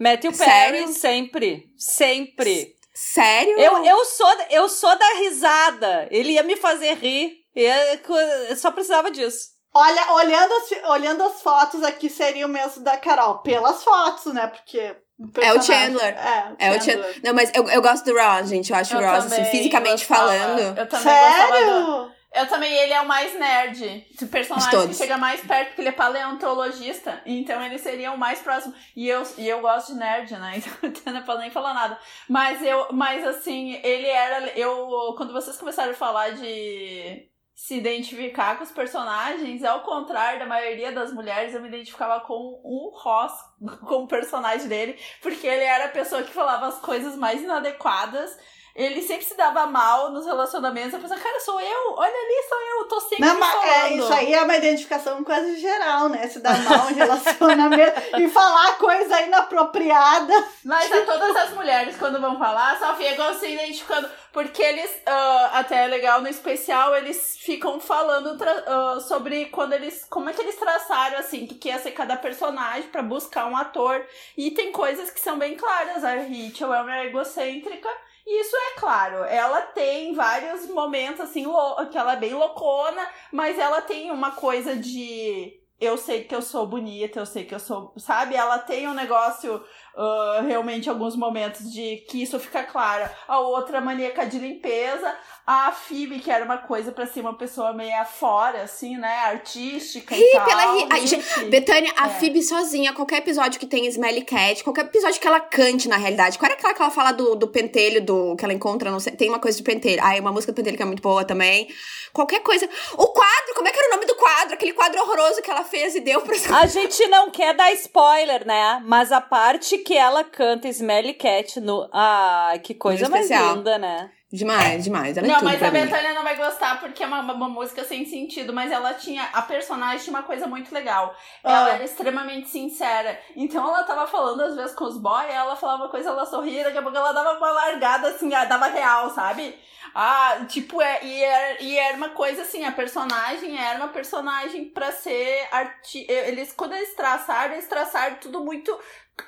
Matthew Sério? Perry, sempre. Sempre. Sério? Eu, eu, sou, eu sou da risada. Ele ia me fazer rir. E eu só precisava disso. Olha, olhando as, olhando as fotos aqui, seria o mesmo da Carol. Pelas fotos, né? Porque. É o Chandler. É, É o Chandler. Não, mas eu, eu gosto do Ross, gente. Eu acho Eu o Ross, assim, fisicamente gostava- falando. Eu também gostava do... Sério? Eu também, ele é o mais nerd. O personagem que chega mais perto, porque ele é paleontologista. Então ele seria o mais próximo. E eu, e eu gosto de nerd, né? Então não posso nem falar nada. Mas eu, mas assim, ele era. Eu. Quando vocês começaram a falar de se identificar com os personagens, ao contrário da maioria das mulheres, eu me identificava com o Ross, com o personagem dele, porque ele era a pessoa que falava as coisas mais inadequadas. Ele sempre se dava mal nos relacionamentos. Eu pensava, cara, sou eu, olha ali, sou eu, tô sempre Não, é, falando. isso aí é uma identificação quase geral, né? Se dar mal em relacionamento e falar coisa inapropriada. Mas a todas as mulheres, quando vão falar, só ficam se identificando. Porque eles, ah, até é legal no especial, eles ficam falando ah, sobre quando eles. Como é que eles traçaram, assim, o que, que ia ser cada personagem pra buscar um ator. E tem coisas que são bem claras. A Rachel é uma egocêntrica. Isso é claro, ela tem vários momentos assim, que ela é bem loucona, mas ela tem uma coisa de eu sei que eu sou bonita, eu sei que eu sou, sabe? Ela tem um negócio ah, realmente alguns momentos de que isso fica claro. A outra maníaca de limpeza, a Phoebe, que era uma coisa pra ser uma pessoa meio fora, assim, né? Artística e tal. pela ri- gente. Betânia, a É. Phoebe sozinha, qualquer episódio que tem Smelly Cat, qualquer episódio que ela cante, na realidade. Qual era aquela que ela fala do, do pentelho, do que ela encontra, não sei, tem uma coisa de pentelho. Ah, uma música do pentelho que é muito boa também. Qualquer coisa. O quadro, como é que era o nome do quadro? Aquele quadro horroroso que ela fez e deu pra... A gente não quer dar spoiler, né? Mas a parte que ela canta Smelly Cat no. Ah, que coisa mais linda, né? Demais, demais. Ela é Não, tudo mas pra a. Betânia não vai gostar porque é uma, uma música sem sentido, mas ela tinha. A personagem tinha uma coisa muito legal. Ela Ah. era extremamente sincera. Então ela tava falando às vezes com os boys, ela falava uma coisa, ela sorria, daqui a pouco ela dava uma largada assim, ah, dava real, sabe? Ah, tipo, é, e, era, e era uma coisa assim, a personagem era uma personagem pra ser arti eles Quando eles traçaram, eles traçaram tudo muito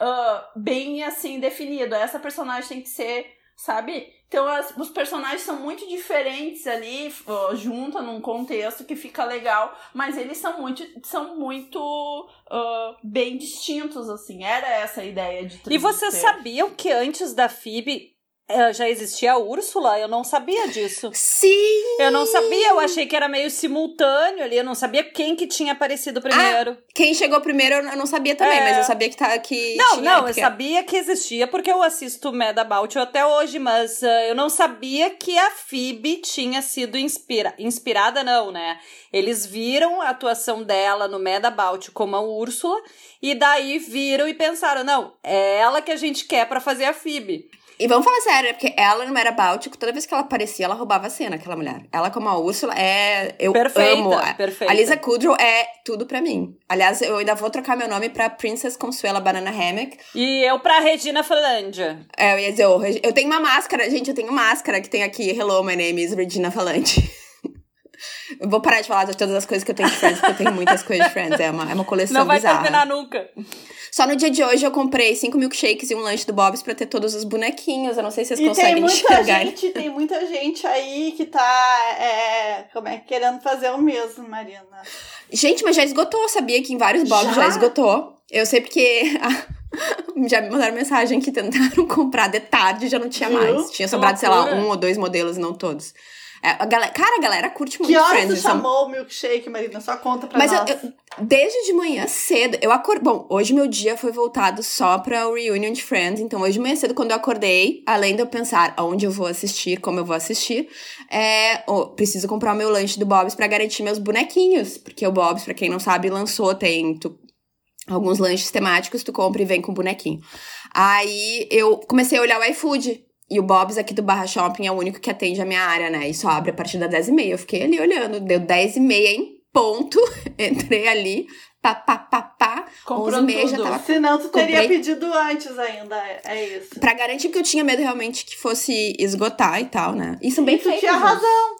ah, bem assim definido. Essa personagem tem que ser, sabe? Então as- os personagens são muito diferentes ali, ó, juntam num contexto que fica legal, mas eles são muito, são muito ah, bem distintos, assim. Era essa a ideia de E vocês sabiam que antes da Phoebe já existia a Úrsula? Eu não sabia disso. Sim! Eu não sabia, eu achei que era meio simultâneo ali, eu não sabia quem que tinha aparecido primeiro. Quem chegou primeiro eu não sabia também, É. mas eu sabia que, tá, que não, não, eu sabia que existia porque eu assisto Mad About até hoje, mas ah, eu não sabia que a Phoebe tinha sido inspira inspirada, não, né? Eles viram a atuação dela no Mad About como a Úrsula e daí viram e pensaram, não, é ela que a gente quer pra fazer a Phoebe. E vamos falar sério, né? porque ela no Merabout, toda vez que ela aparecia, ela roubava a cena, aquela mulher. Ela, como a Úrsula, é. Eu Perfeita, amo. Perfeita. A Lisa Kudrow é tudo pra mim. Aliás, eu ainda vou trocar meu nome pra Princess Consuela Banana Hammock. E eu pra Regina Falândia. É, eu ia dizer, Regi- eu tenho uma máscara, gente, eu tenho máscara que tem aqui, hello, my name is Regina Falante. eu vou parar de falar de todas as coisas que eu tenho de Friends, porque eu tenho muitas coisas de Friends. É uma, é uma coleção Não vai bizarra. terminar nunca. Só no dia de hoje eu comprei cinco milkshakes e um lanche do Bob's pra ter todos os bonequinhos. Eu não sei se vocês E tem conseguem muita enxergar. gente, tem muita gente aí que tá, é, como é, querendo fazer o mesmo, Marina. Gente, mas já esgotou, sabia que em vários Bob's já, Já? esgotou. Eu sei porque já me mandaram mensagem que tentaram comprar de tarde e já não tinha mais. Tinha sobrado, sei lá, um ou dois modelos, não todos. É, a galera, cara, a galera curte muito Que horas Friends. tu eles são- chamou o milkshake, Marina? Só conta pra Mas eu, nós. eu- desde de manhã cedo, eu acordei. Bom, hoje meu dia foi voltado só pra o reunion de Friends. Então, hoje de manhã cedo, quando eu acordei, além de eu pensar aonde eu vou assistir, como eu vou assistir, é. oh, preciso comprar o meu lanche do Bob's pra garantir meus bonequinhos. Porque o Bob's, pra quem não sabe, lançou, tem. tu- alguns lanches temáticos, tu compra e vem com bonequinho. Aí eu comecei a olhar o iFood. E o Bob's aqui do Barra Shopping é o único que atende a minha área, né? E só abre a partir das 10h30. Eu fiquei ali olhando. Deu 10h30 em ponto. Entrei ali. Pá, pá, pá, pá. Comprando 11h30 já tudo. tava Senão tu teria comprei- pedido antes ainda, é, é isso. Pra garantir que eu tinha medo realmente que fosse esgotar e tal, né? E são bem E tu tinha razão.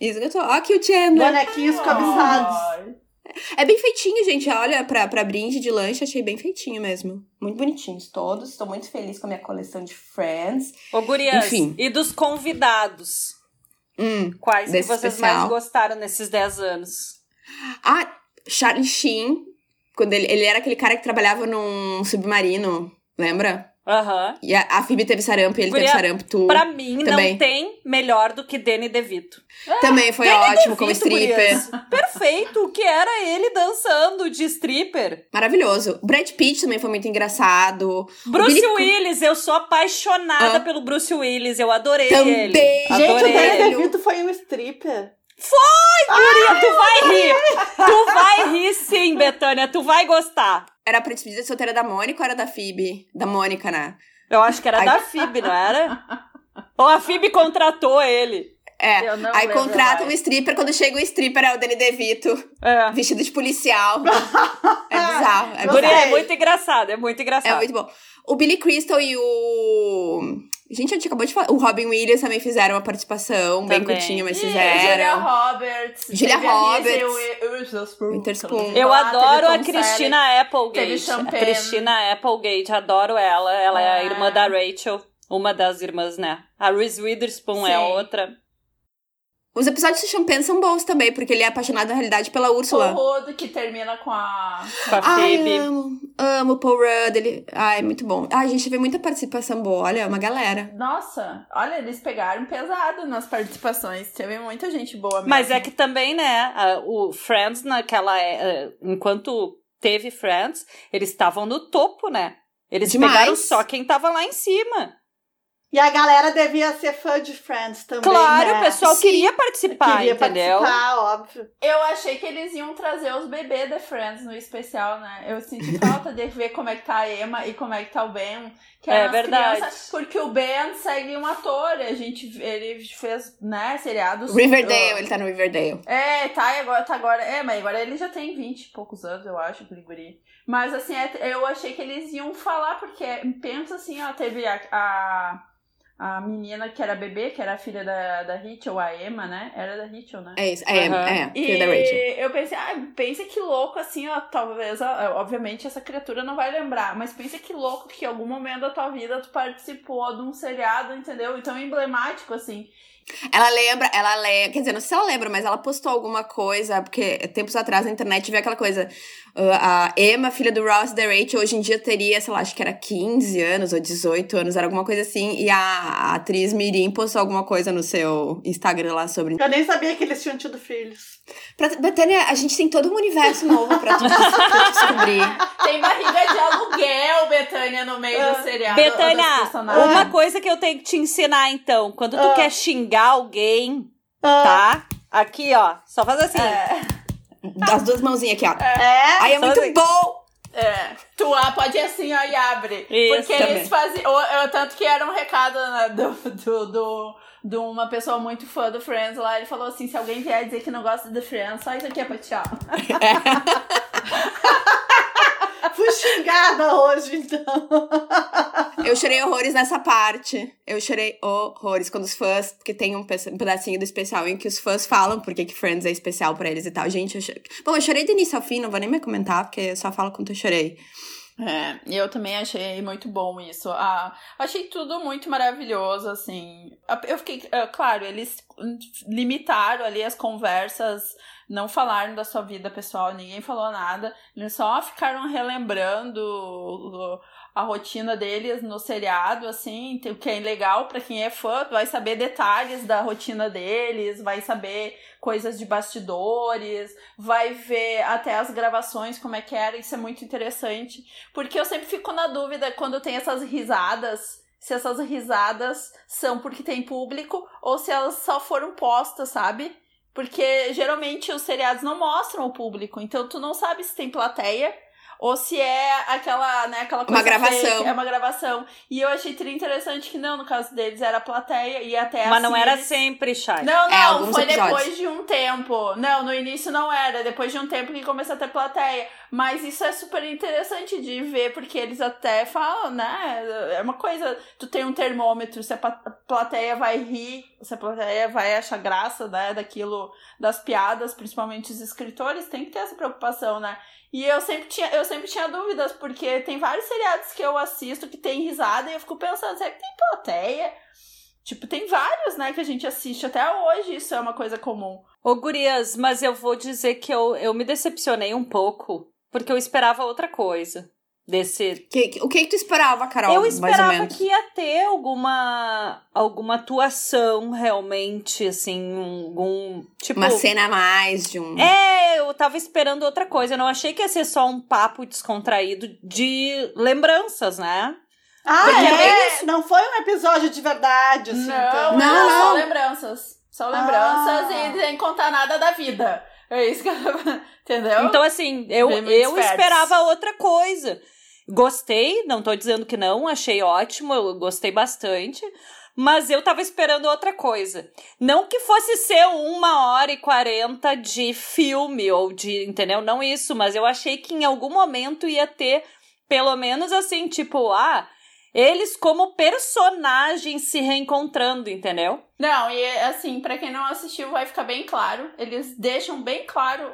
Esgotou. Ó, que o Chandler. Bonequinhos cobiçados. É bem feitinho, gente. Olha, pra, pra brinde de lanche, achei bem feitinho mesmo. Muito bonitinhos todos. Estou muito feliz com a minha coleção de Friends. Ô, gurias, Enfim. e dos convidados? Hum. Quais que vocês especial. mais gostaram nesses 10 anos? Ah, Charlie Sheen. Quando ele, ele era aquele cara que trabalhava num submarino, lembra? Aham. E a, a Phoebe teve sarampo e ele Guria, teve sarampo. Tu Pra mim, também. não tem melhor do que Danny DeVito. também foi Danny ótimo como DeVito, stripper. gurias. Perfeito, o que era ele dançando de stripper. Maravilhoso. O Brad Pitt também foi muito engraçado. Bruce Billy- Willis, eu sou apaixonada Ah. pelo Bruce Willis, eu adorei Também. ele. Gente, o Danny ele. DeVito foi um stripper. Guria, tu vai rir. Tu vai rir sim, Betânia, tu vai gostar. Era a despedida solteira da Mônica ou era da Phoebe? Da Mônica, né? Eu acho que era Ai. da Phoebe, não era? Ou a Phoebe contratou ele. É. Eu não Aí contrata um mais. stripper, quando chega o stripper é o Danny DeVito, É. vestido de policial. É bizarro. É, bizarro. é muito engraçado, é muito engraçado. é muito bom. O Billy Crystal e o. Gente, a gente acabou de falar. O Robin Williams também fizeram uma participação, bem Também. curtinha, mas E Julia fizeram. Roberts. Julia Roberts. Witherspoon. Eu adoro a teve Applegate. A Champagne. Cristina Applegate, adoro ela. Ela é a Ah. irmã da Rachel. Uma das irmãs, né? A Reese Witherspoon é outra. Os episódios de Champagne são bons também, porque ele é apaixonado na realidade pela O Úrsula. Rudo, que termina com a... Com a Ai, Phoebe. amo. Amo o Paul Rudd. Ele... Ai, muito bom. Ai, a gente vê muita participação boa. Olha, uma galera. Nossa, olha, eles pegaram pesado nas participações. Teve muita gente boa mesmo. Mas é que também, né? O Friends, naquela. é, enquanto teve Friends, eles estavam no topo, né? Eles Demais. pegaram só quem tava lá em cima. E a galera devia ser fã de Friends também, Claro, né? o pessoal Sim. queria participar, Queria entendeu? participar, óbvio. Eu achei que eles iam trazer os bebês de Friends no especial, né? Eu senti falta de ver como é que tá a Emma e como é que tá o Ben. Que É verdade. crianças, porque o Ben segue um ator. A gente, ele fez, né, seriados. Riverdale, ele tá no Riverdale. É, tá, e agora tá agora. É, mas agora ele já tem 20 e poucos anos, eu acho, guri. Mas assim, é- eu achei que eles iam falar, porque pensa assim, ó, teve a, a, a menina que era bebê, que era a filha da, da Rachel, a Emma, né? Era da Rachel, né? É isso. É, Aham. é. E Filho da Rachel. eu pensei, ah, pensa que louco, assim, ó, talvez, ó, obviamente essa criatura não vai lembrar, mas pensa que louco que em algum momento da tua vida tu participou de um seriado, entendeu? Então emblemático, assim. Ela lembra, ela lembra, quer dizer, não sei se ela lembra, mas ela postou alguma coisa, porque tempos atrás na internet veio aquela coisa. uh, a Emma, filha do Ross e da Rachel, hoje em dia teria, sei lá, acho que era 15 anos ou 18 anos, era alguma coisa assim. E a, a atriz Mirim postou alguma coisa no seu Instagram lá sobre. Eu nem sabia que eles tinham tido filhos. Pra, Betânia, a gente tem todo um universo novo pra tu, pra tu descobrir. Tem barriga de aluguel, Betânia, no meio do seriado. das Betânia, uma coisa que eu tenho que te ensinar então. Quando tu Ah. quer xingar alguém, Ah, tá? Aqui, ó. Só faz assim. É, As duas mãozinhas aqui, ó. É. Aí é Só muito assim. bom! é. Tu ah, pode ir assim, ó, e abre. Isso, Porque também. eles faziam. Tanto que era um recado né, do, do, do, de uma pessoa muito fã do Friends lá. Ele falou assim: se alguém vier dizer que não gosta do Friends, só isso aqui é pra tchau. Fui xingada hoje, então. Eu chorei horrores nessa parte. Eu chorei horrores quando os fãs. Porque tem um, pe- pedacinho do especial em que os fãs falam porque que Friends é especial pra eles e tal. Gente, eu chorei. Bom, eu chorei do início ao fim, não vou nem me comentar, porque eu só falo quanto eu chorei. É, eu também achei muito bom isso. Ah, achei tudo muito maravilhoso, assim. Eu fiquei, é, claro, eles limitaram ali as conversas, não falaram da sua vida pessoal, ninguém falou nada. Eles só ficaram relembrando a rotina deles no seriado, assim, o que é legal pra quem é fã, vai saber detalhes da rotina deles, vai saber coisas de bastidores, vai ver até as gravações, como é que era, isso é muito interessante. Porque eu sempre fico na dúvida quando tem essas risadas, se essas risadas são porque tem público ou se elas só foram postas, sabe? Porque geralmente os seriados não mostram o público, então tu não sabe se tem plateia ou se é aquela, né, aquela coisa gravação. fake, é uma gravação. E eu achei tri interessante que não, no caso deles era a plateia e até Mas não assim era eles- sempre, Chay. não, É, não, alguns foi episódios. depois de um tempo. Não, no início não era, depois de um tempo que começou a ter plateia. Mas isso é super interessante de ver, porque eles até falam, né? É uma coisa, tu tem um termômetro, se a plateia vai rir, se a plateia vai achar graça, né, daquilo, das piadas, principalmente os escritores, tem que ter essa preocupação, né? E eu sempre tinha, eu sempre tinha dúvidas, porque tem vários seriados que eu assisto que tem risada e eu fico pensando, será que tem plateia? Tipo, tem vários, né, que a gente assiste até hoje, isso é uma coisa comum. Ô, gurias, mas eu vou dizer que eu, eu me decepcionei um pouco, porque eu esperava outra coisa desse... Que- que- o que, que tu esperava, Carol? eu mais ou esperava menos? que ia ter alguma, alguma atuação realmente, assim, algum... Tipo, Uma cena a mais de um. É, eu tava esperando outra coisa. Eu não achei que ia ser só um papo descontraído de lembranças, né? Ah, Porque é? Não foi um episódio de verdade, assim. não, então. Não, não, não. só lembranças. Só lembranças Ah. e sem contar nada da vida. É isso que eu... Entendeu? Então, assim, eu, eu esperava outra coisa. Gostei, não tô dizendo que não, achei ótimo, eu gostei bastante. Mas eu tava esperando outra coisa. Não que fosse ser uma hora e quarenta de filme ou de, entendeu? Não isso, mas eu achei que em algum momento ia ter, pelo menos assim, tipo, ah, eles como personagens se reencontrando, entendeu? Não, e assim, pra quem não assistiu, vai ficar bem claro. Eles deixam bem claro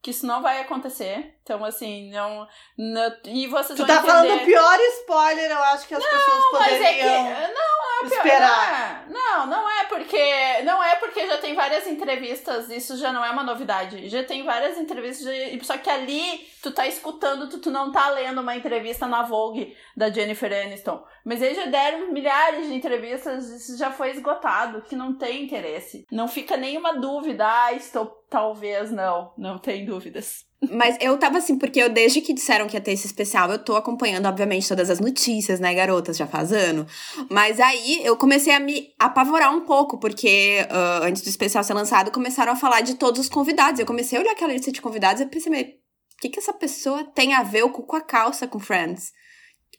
que isso não vai acontecer. Então, assim, não. não- e vocês Tu tá falando entender. o pior spoiler, eu acho que as pessoas Mas é que. poderiam Não, é pior. esperar. Não, não, não é porque. Não é porque já tem várias entrevistas, isso já não é uma novidade. Já tem várias entrevistas, só que ali tu tá escutando, tu, tu não tá lendo uma entrevista na Vogue da Jennifer Aniston. Mas eles já deram milhares de entrevistas, isso já foi esgotado, que não tem interesse. Não fica nenhuma dúvida, ah, estou. Talvez não, não tem dúvidas. Mas eu tava assim, porque eu, desde que disseram que ia ter esse especial, eu tô acompanhando, obviamente, todas as notícias, né, garotas, já faz ano. Mas aí eu comecei a me apavorar um pouco, porque ah, antes do especial ser lançado, começaram a falar de todos os convidados. Eu comecei a olhar aquela lista de convidados e pensei, o que, que essa pessoa tem a ver com a calça com Friends?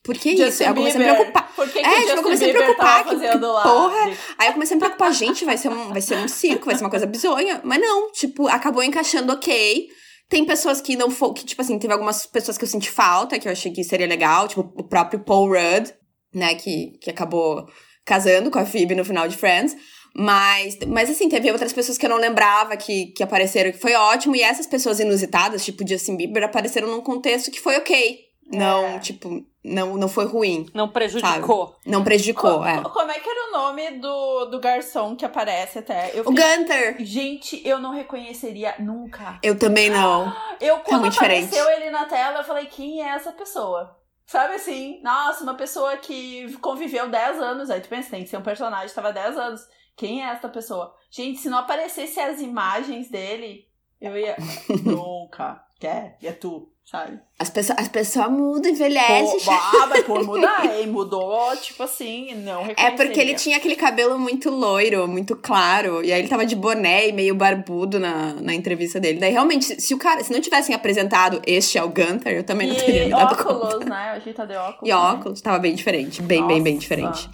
Por que isso? Justin Aí eu comecei a me Bieber. preocupar. Por que, que É, tipo, eu comecei a Bieber preocupar, tava que- que lá? porra. Aí eu comecei a me preocupar, gente, vai ser, um, vai ser um circo, vai ser uma coisa bizonha. Mas não, tipo, acabou encaixando ok. Tem pessoas que não foram, que, tipo assim, teve algumas pessoas que eu senti falta, que eu achei que seria legal, tipo, o próprio Paul Rudd, né, que, que acabou casando com a Phoebe no final de Friends. Mas, mas assim, teve outras pessoas que eu não lembrava que, que apareceram, que foi ótimo. E essas pessoas inusitadas, tipo Justin Bieber, apareceram num contexto que foi ok. Não, É. tipo, não, não foi ruim. Não prejudicou. Não prejudicou, Co- é. Como é que era o nome do, do garçom que aparece até? Eu O Gunter. Gente, eu não reconheceria nunca. Eu também não. Eu, quando muito apareceu ele na tela, eu falei, quem é essa pessoa? Sabe assim? Nossa, uma pessoa que conviveu 10 anos. Aí tu pensa, tem que ser um personagem que tava 10 anos. Quem é essa pessoa? Gente, se não aparecesse as imagens dele, eu ia. Nunca. Quer? É tu, sabe? As pessoas, as pessoas mudam, envelhecem. Pô, ah, mas por mudar, hein? Mudou, tipo assim, não É porque ele tinha aquele cabelo muito loiro, muito claro. E aí ele tava de boné e meio barbudo na, na entrevista dele. Daí, realmente, se o cara, se não tivessem apresentado este é o Gunter, eu também não teria me dado óculos, conta. né? A gente tá de óculos. E né? óculos, tava bem diferente. Bem, bem, bem Nossa. diferente.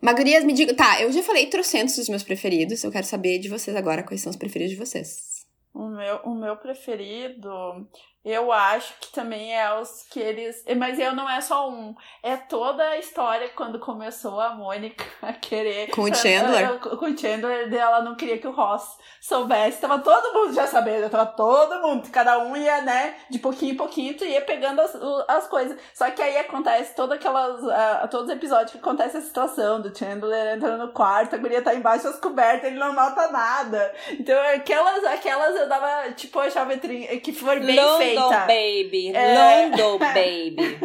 Magurias, me digam. Tá, eu já falei trocentos dos meus preferidos. Eu quero saber de vocês agora quais são os preferidos de vocês. O meu, o meu preferido, eu acho que também é os que eles. Mas eu não é só um. É toda a história quando começou a Mônica a querer. Com o Chandler? Eu- Com o Chandler, ela não queria que o Ross soubesse. Tava todo mundo já sabendo, tava todo mundo. Cada um ia, né, de pouquinho em pouquinho, tu ia pegando as, as coisas. Só que aí acontece todas aquelas. ah, todos os episódios que acontece a situação do Chandler entrando no quarto, a guria tá embaixo das cobertas, ele não nota nada. Então, aquelas, aquelas eu dava, tipo, achava tri- que foi bem London feita. Baby. É. London Baby.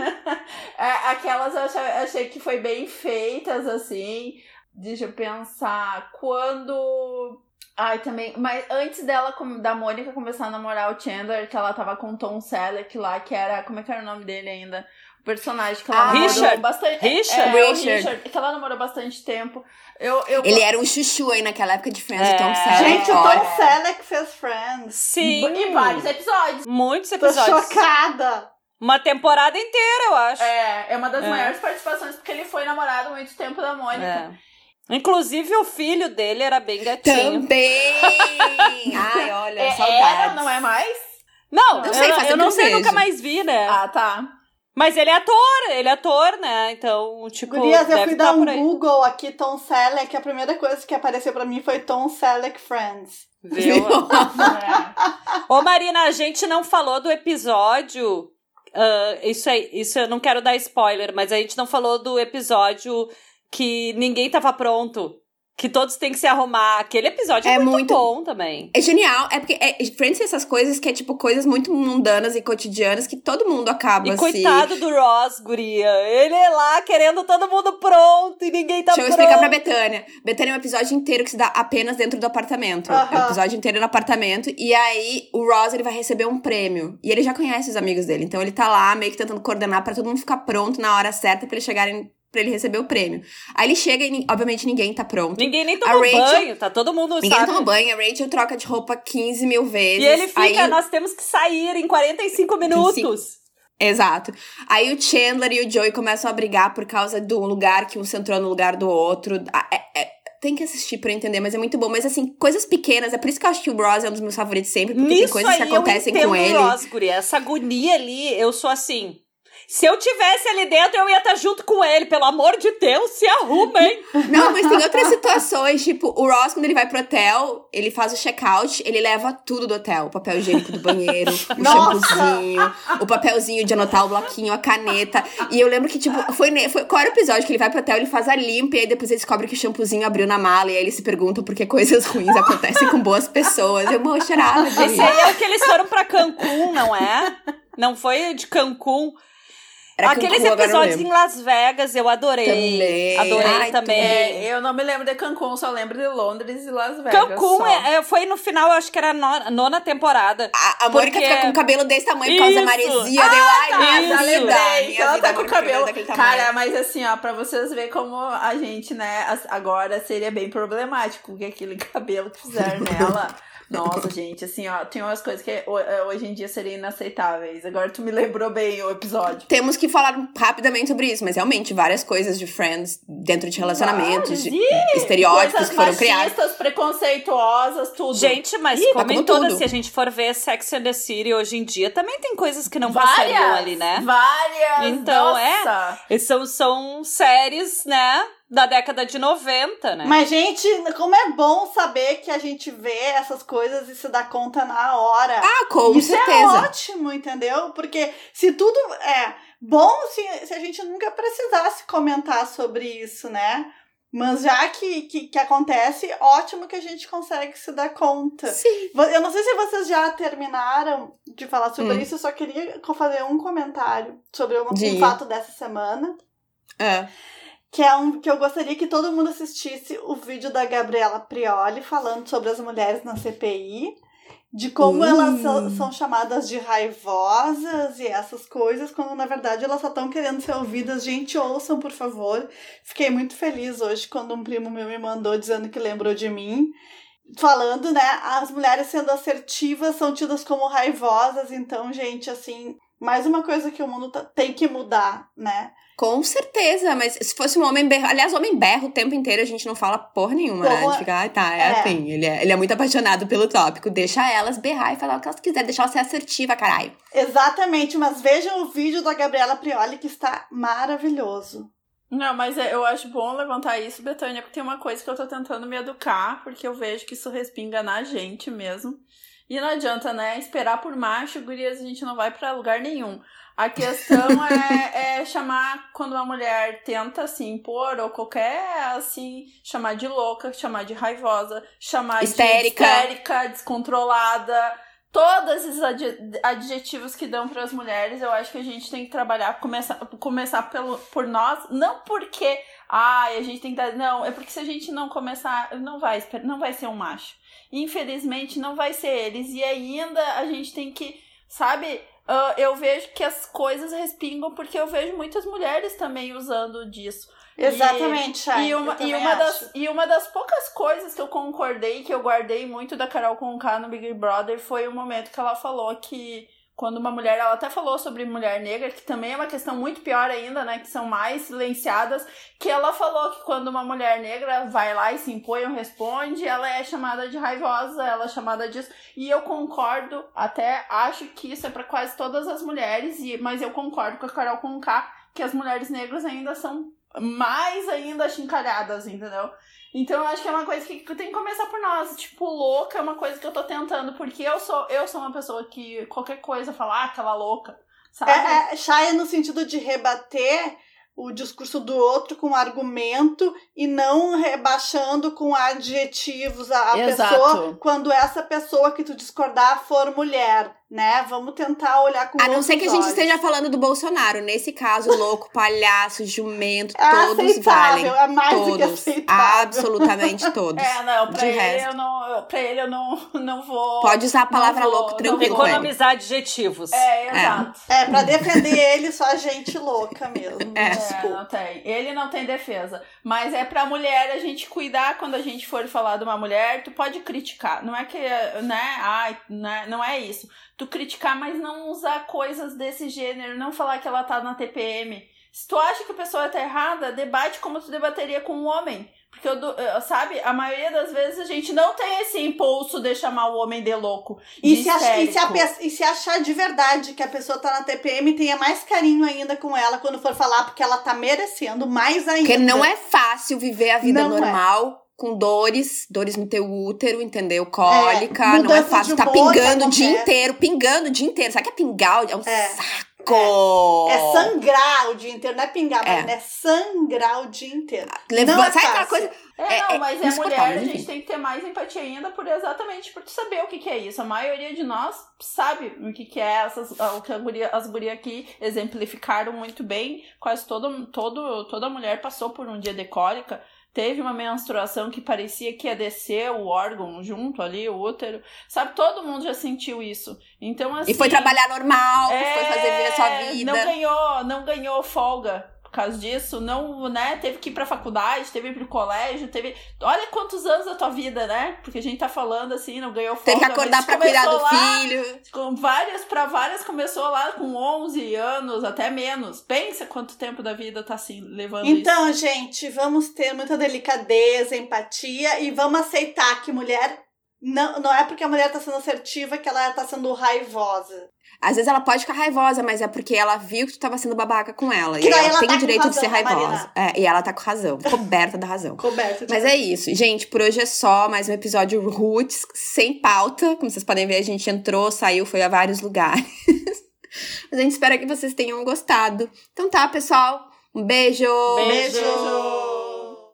É, aquelas eu achei, achei que foi bem feitas, assim. Deixa eu pensar. Quando. Ai, também. Mas antes dela, da Mônica começar a namorar o Chandler, que ela tava com o Tom Selleck lá, que era. Como é que era o nome dele ainda? Personagem que ela Ah, namorou Richard. bastante. Richard. É, o Richard. Richard. Que ela namorou bastante tempo. Eu, eu Ele era um chuchu aí naquela época de Friends, É. o Tom Selleck. Gente, o. Tom Selleck fez Friends. Sim. E vários episódios. Muitos Tô episódios. chocada. Uma temporada inteira, eu acho. É, é uma das É. maiores participações, porque ele foi namorado há muito tempo da Mônica. É. Inclusive, o filho dele era bem gatinho. Também! Ai, olha, É, saudades. era, não é mais? Não, Não eu, sei, eu tempo não sei, eu nunca mais vi, né? Ah, tá. Mas ele é ator, ele é ator, né? Então, tipo, Gurias, eu fui tá dar um. Google aqui, Tom Selleck. A primeira coisa que apareceu pra mim foi Tom Selleck Friends. Viu? É. Ô, Marina, a gente não falou do episódio. ah, isso aí, isso eu não quero dar spoiler, mas a gente não falou do episódio que ninguém tava pronto. Que todos têm que se arrumar. Aquele episódio é, É muito, muito- bom também. É genial, é porque é, Friends tem essas coisas que é tipo coisas muito mundanas e cotidianas que todo mundo acaba E se... coitado do Ross, guria. Ele é lá querendo todo mundo pronto e ninguém tá Deixa eu pronto. explicar pra Betânia. Betânia é um episódio inteiro que se dá apenas dentro do apartamento. É um episódio inteiro no apartamento. E aí, o Ross, ele vai receber um prêmio. E ele já conhece os amigos dele. Então, ele tá lá meio que tentando coordenar pra todo mundo ficar pronto na hora certa pra eles chegarem... Pra ele receber o prêmio. Aí ele chega e, obviamente, ninguém tá pronto. Ninguém nem A tomou Rachel- banho, tá todo mundo, Ninguém sabe? toma banho. A Rachel troca de roupa 15 mil vezes. E ele fica, Aí- nós temos que sair em 45 minutos. Exato. Aí o Chandler e o Joey começam a brigar por causa do lugar que um se entrou no lugar do outro. É- é- tem que assistir pra entender, mas é muito bom. Mas assim, coisas pequenas. É por isso que eu acho que o Ross é um dos meus favoritos sempre, porque tem Nisso coisas aí que acontecem com ele. o Ross, guria. Essa agonia ali, eu sou assim. Se eu tivesse ali dentro, eu ia estar junto com ele. Pelo amor de Deus, se arrumem. Não, mas tem outras situações, tipo, o Ross, quando ele vai pro hotel, ele faz o check-out, ele leva tudo do hotel. O papel higiênico do banheiro, o Nossa! shampoozinho, o papelzinho de anotar o bloquinho, a caneta. E eu lembro que, tipo, foi, foi qual era o episódio que ele vai pro hotel, ele faz a limpa, e aí depois ele descobre que o shampoozinho abriu na mala, e aí ele se pergunta por que coisas ruins acontecem com boas pessoas. Eu morro chorava de Esse aí é o que eles foram pra Cancún, não é? Não foi de Cancún. Era Aqueles não episódios em. Las Vegas, eu adorei. Também. Adorei Ai, também. É, eu não me lembro de Cancún, só lembro de Londres e Las Vegas. Cancún é- é- foi no final, eu acho que era a no- nona temporada. A, a Mônica Porque- fica com o cabelo desse tamanho por causa da Isso. maresia. Ah, deu, tá, vida, lembrei ela tá com o Mônica cabelo. Cara, mas assim, ó, pra vocês verem como a gente, né, agora seria bem problemático que aquele cabelo que fizeram nela. Nossa, gente, assim, ó, tem umas coisas que eh, hoje em dia seriam inaceitáveis. Agora tu me lembrou bem o episódio. Temos que falar rapidamente sobre isso, mas realmente várias coisas de Friends dentro de relacionamentos, de estereótipos Coisas que foram criados. preconceituosas, tudo. Gente, mas Ih, tá como em como todas, tudo. se a gente for ver Sex and the City hoje em dia, também tem coisas que não várias, passariam ali, né? Várias. Então, é. nossa. E São, são séries, né, da década de 90, né? Mas, gente, como é bom saber que a gente vê essas coisas e se dá conta na hora. Ah, com Isso é certeza. ótimo, entendeu? Porque se tudo é bom se, se a gente nunca precisasse comentar sobre isso, né? Mas já que, que, que, acontece, ótimo que a gente consegue se dar conta. Sim. Eu não sei se vocês já terminaram de falar sobre hum. isso, eu só queria fazer um comentário sobre um, um fato dessa semana. É. Que é um que eu gostaria que todo mundo assistisse o vídeo da Gabriela Prioli falando sobre as mulheres na CPI de como uh. elas são, são, chamadas de raivosas e essas coisas, quando na verdade elas só estão querendo ser ouvidas. Gente, ouçam, por favor. Fiquei muito feliz hoje quando um primo meu me mandou dizendo que lembrou de mim. Falando, né, as mulheres sendo assertivas são tidas como raivosas, então, gente, assim, mais uma coisa que o mundo tá, tem que mudar, né? Com certeza, mas se fosse um homem berro. Aliás, o homem berra o tempo inteiro, a gente não fala porra nenhuma, porra, né? A gente fica, ah, tá, é, é, assim. Ele é, ele é muito apaixonado pelo tópico. Deixa elas berrar e falar o que elas quiserem, deixar ela ser assertiva, caralho. Exatamente, mas vejam o vídeo da Gabriela Prioli que está maravilhoso. Não, mas é, eu acho bom levantar isso, Betânia, porque tem uma coisa que eu tô tentando me educar, porque eu vejo que isso respinga na gente mesmo. E não adianta, né? Esperar por macho, gurias, a gente não vai para lugar nenhum. A questão é, é, chamar quando uma mulher tenta se impor, ou qualquer assim, chamar de louca, chamar de raivosa, chamar histérica. de histérica, descontrolada. Todos esses adjetivos que dão para as mulheres, eu acho que a gente tem que trabalhar, começar, começar pelo, por nós, não porque ah, a gente tem que dar. Não, é porque se a gente não começar, não vai, não vai ser um macho. Infelizmente, não vai ser eles. E ainda a gente tem que, sabe, Uh, eu vejo que as coisas respingam porque eu vejo muitas mulheres também usando disso. Exatamente, Chay, e, uma, e, uma das, e uma das poucas coisas que eu concordei, que eu guardei muito da Carol Conká no Big Brother, foi o momento que ela falou que quando uma mulher, ela até falou sobre mulher negra, que também é uma questão muito pior ainda, né, que são mais silenciadas, que ela falou que quando uma mulher negra vai lá e se impõe ou responde, ela é chamada de raivosa, ela é chamada disso, e eu concordo, até acho que isso é para quase todas as mulheres, e mas eu concordo com a Carol Conká que as mulheres negras ainda são mais ainda chincalhadas, entendeu? Então eu acho que é uma coisa que, tem que começar por nós. Tipo, louca é uma coisa que eu tô tentando, porque eu sou, eu sou uma pessoa que qualquer coisa falar, ah, aquela louca, sabe? É, é, chá é no sentido de rebater o discurso do outro com argumento e não rebaixando com adjetivos a, a pessoa quando essa pessoa que tu discordar for mulher né? Vamos tentar olhar com A não ser que a gente esteja falando do Bolsonaro. Nesse caso, louco, palhaço, jumento, é todos valem. É mais todos. Do que aceitável. Absolutamente todos. É, não, pra De ele resto. eu não. Pra ele eu não, não vou. Pode usar a palavra vou, louco tranquilo. Economizar adjetivos. É, exato. É, é pra defender ele, só gente louca mesmo. É. Desculpa. É, não tem. Ele não tem defesa. Mas é pra mulher a gente cuidar quando a gente for falar de uma mulher, tu pode criticar. Não é que, né? Ai, né, não é isso tu criticar, mas não usar coisas desse gênero, não falar que ela tá na TPM. Se tu acha que a pessoa tá errada, debate como tu debateria com um homem. Porque, eu, eu, sabe, a maioria das vezes a gente não tem esse impulso de chamar o homem de louco. De e, se ach, e, se a, e se achar de verdade que a pessoa tá na TPM, tenha mais carinho ainda com ela quando for falar, porque ela tá merecendo mais ainda. Porque não é fácil viver a vida não é. normal. É com dores, dores no teu útero, entendeu? Cólica, é, não é fácil. Tá pingando o dia inteiro, pingando o dia inteiro. Sabe que é pingar? É um é. saco. É, é, sangrar o dia inteiro, não é pingar, é. mas é sangrar o dia inteiro. Leva, não é sabe aquela coisa? É, não, mas é mulher, a gente tem que ter mais empatia ainda por exatamente por saber o que, que é isso. A maioria de nós sabe o que, que é essas, o que guria, as gurias aqui exemplificaram muito bem. Quase todo, todo, toda mulher passou por um dia de cólica teve uma menstruação que parecia que ia descer o órgão junto ali, o útero. Sabe, todo mundo já sentiu isso. Então, assim. E foi assim, trabalhar normal, é... foi fazer ver a sua vida. Não ganhou, não ganhou folga causa disso, não, né, teve que ir pra faculdade, teve que ir pro colégio, teve... Olha quantos anos da tua vida, né? Porque a gente tá falando assim, não ganhou folga. Teve que acordar pra cuidar do lá, filho. Com várias, pra várias começou lá com 11 anos, até menos. Pensa quanto tempo da vida tá assim, levando Então, isso. gente, vamos ter muita delicadeza, empatia e vamos aceitar que mulher não, não é porque a mulher tá sendo assertiva que ela tá sendo raivosa. Às vezes ela pode ficar raivosa, mas é porque ela viu que tu tava sendo babaca com ela. Que e ela, ela tem tá o direito razão, de ser raivosa. É, e ela tá com razão. Coberta da razão. Coberta. Mas é isso. Gente, por hoje é só. Mais um episódio Roots, sem pauta. Como vocês podem ver, a gente entrou, saiu, foi a vários lugares. Mas a gente espera que vocês tenham gostado. Então tá, pessoal. Um beijo! Beijo. Beijo.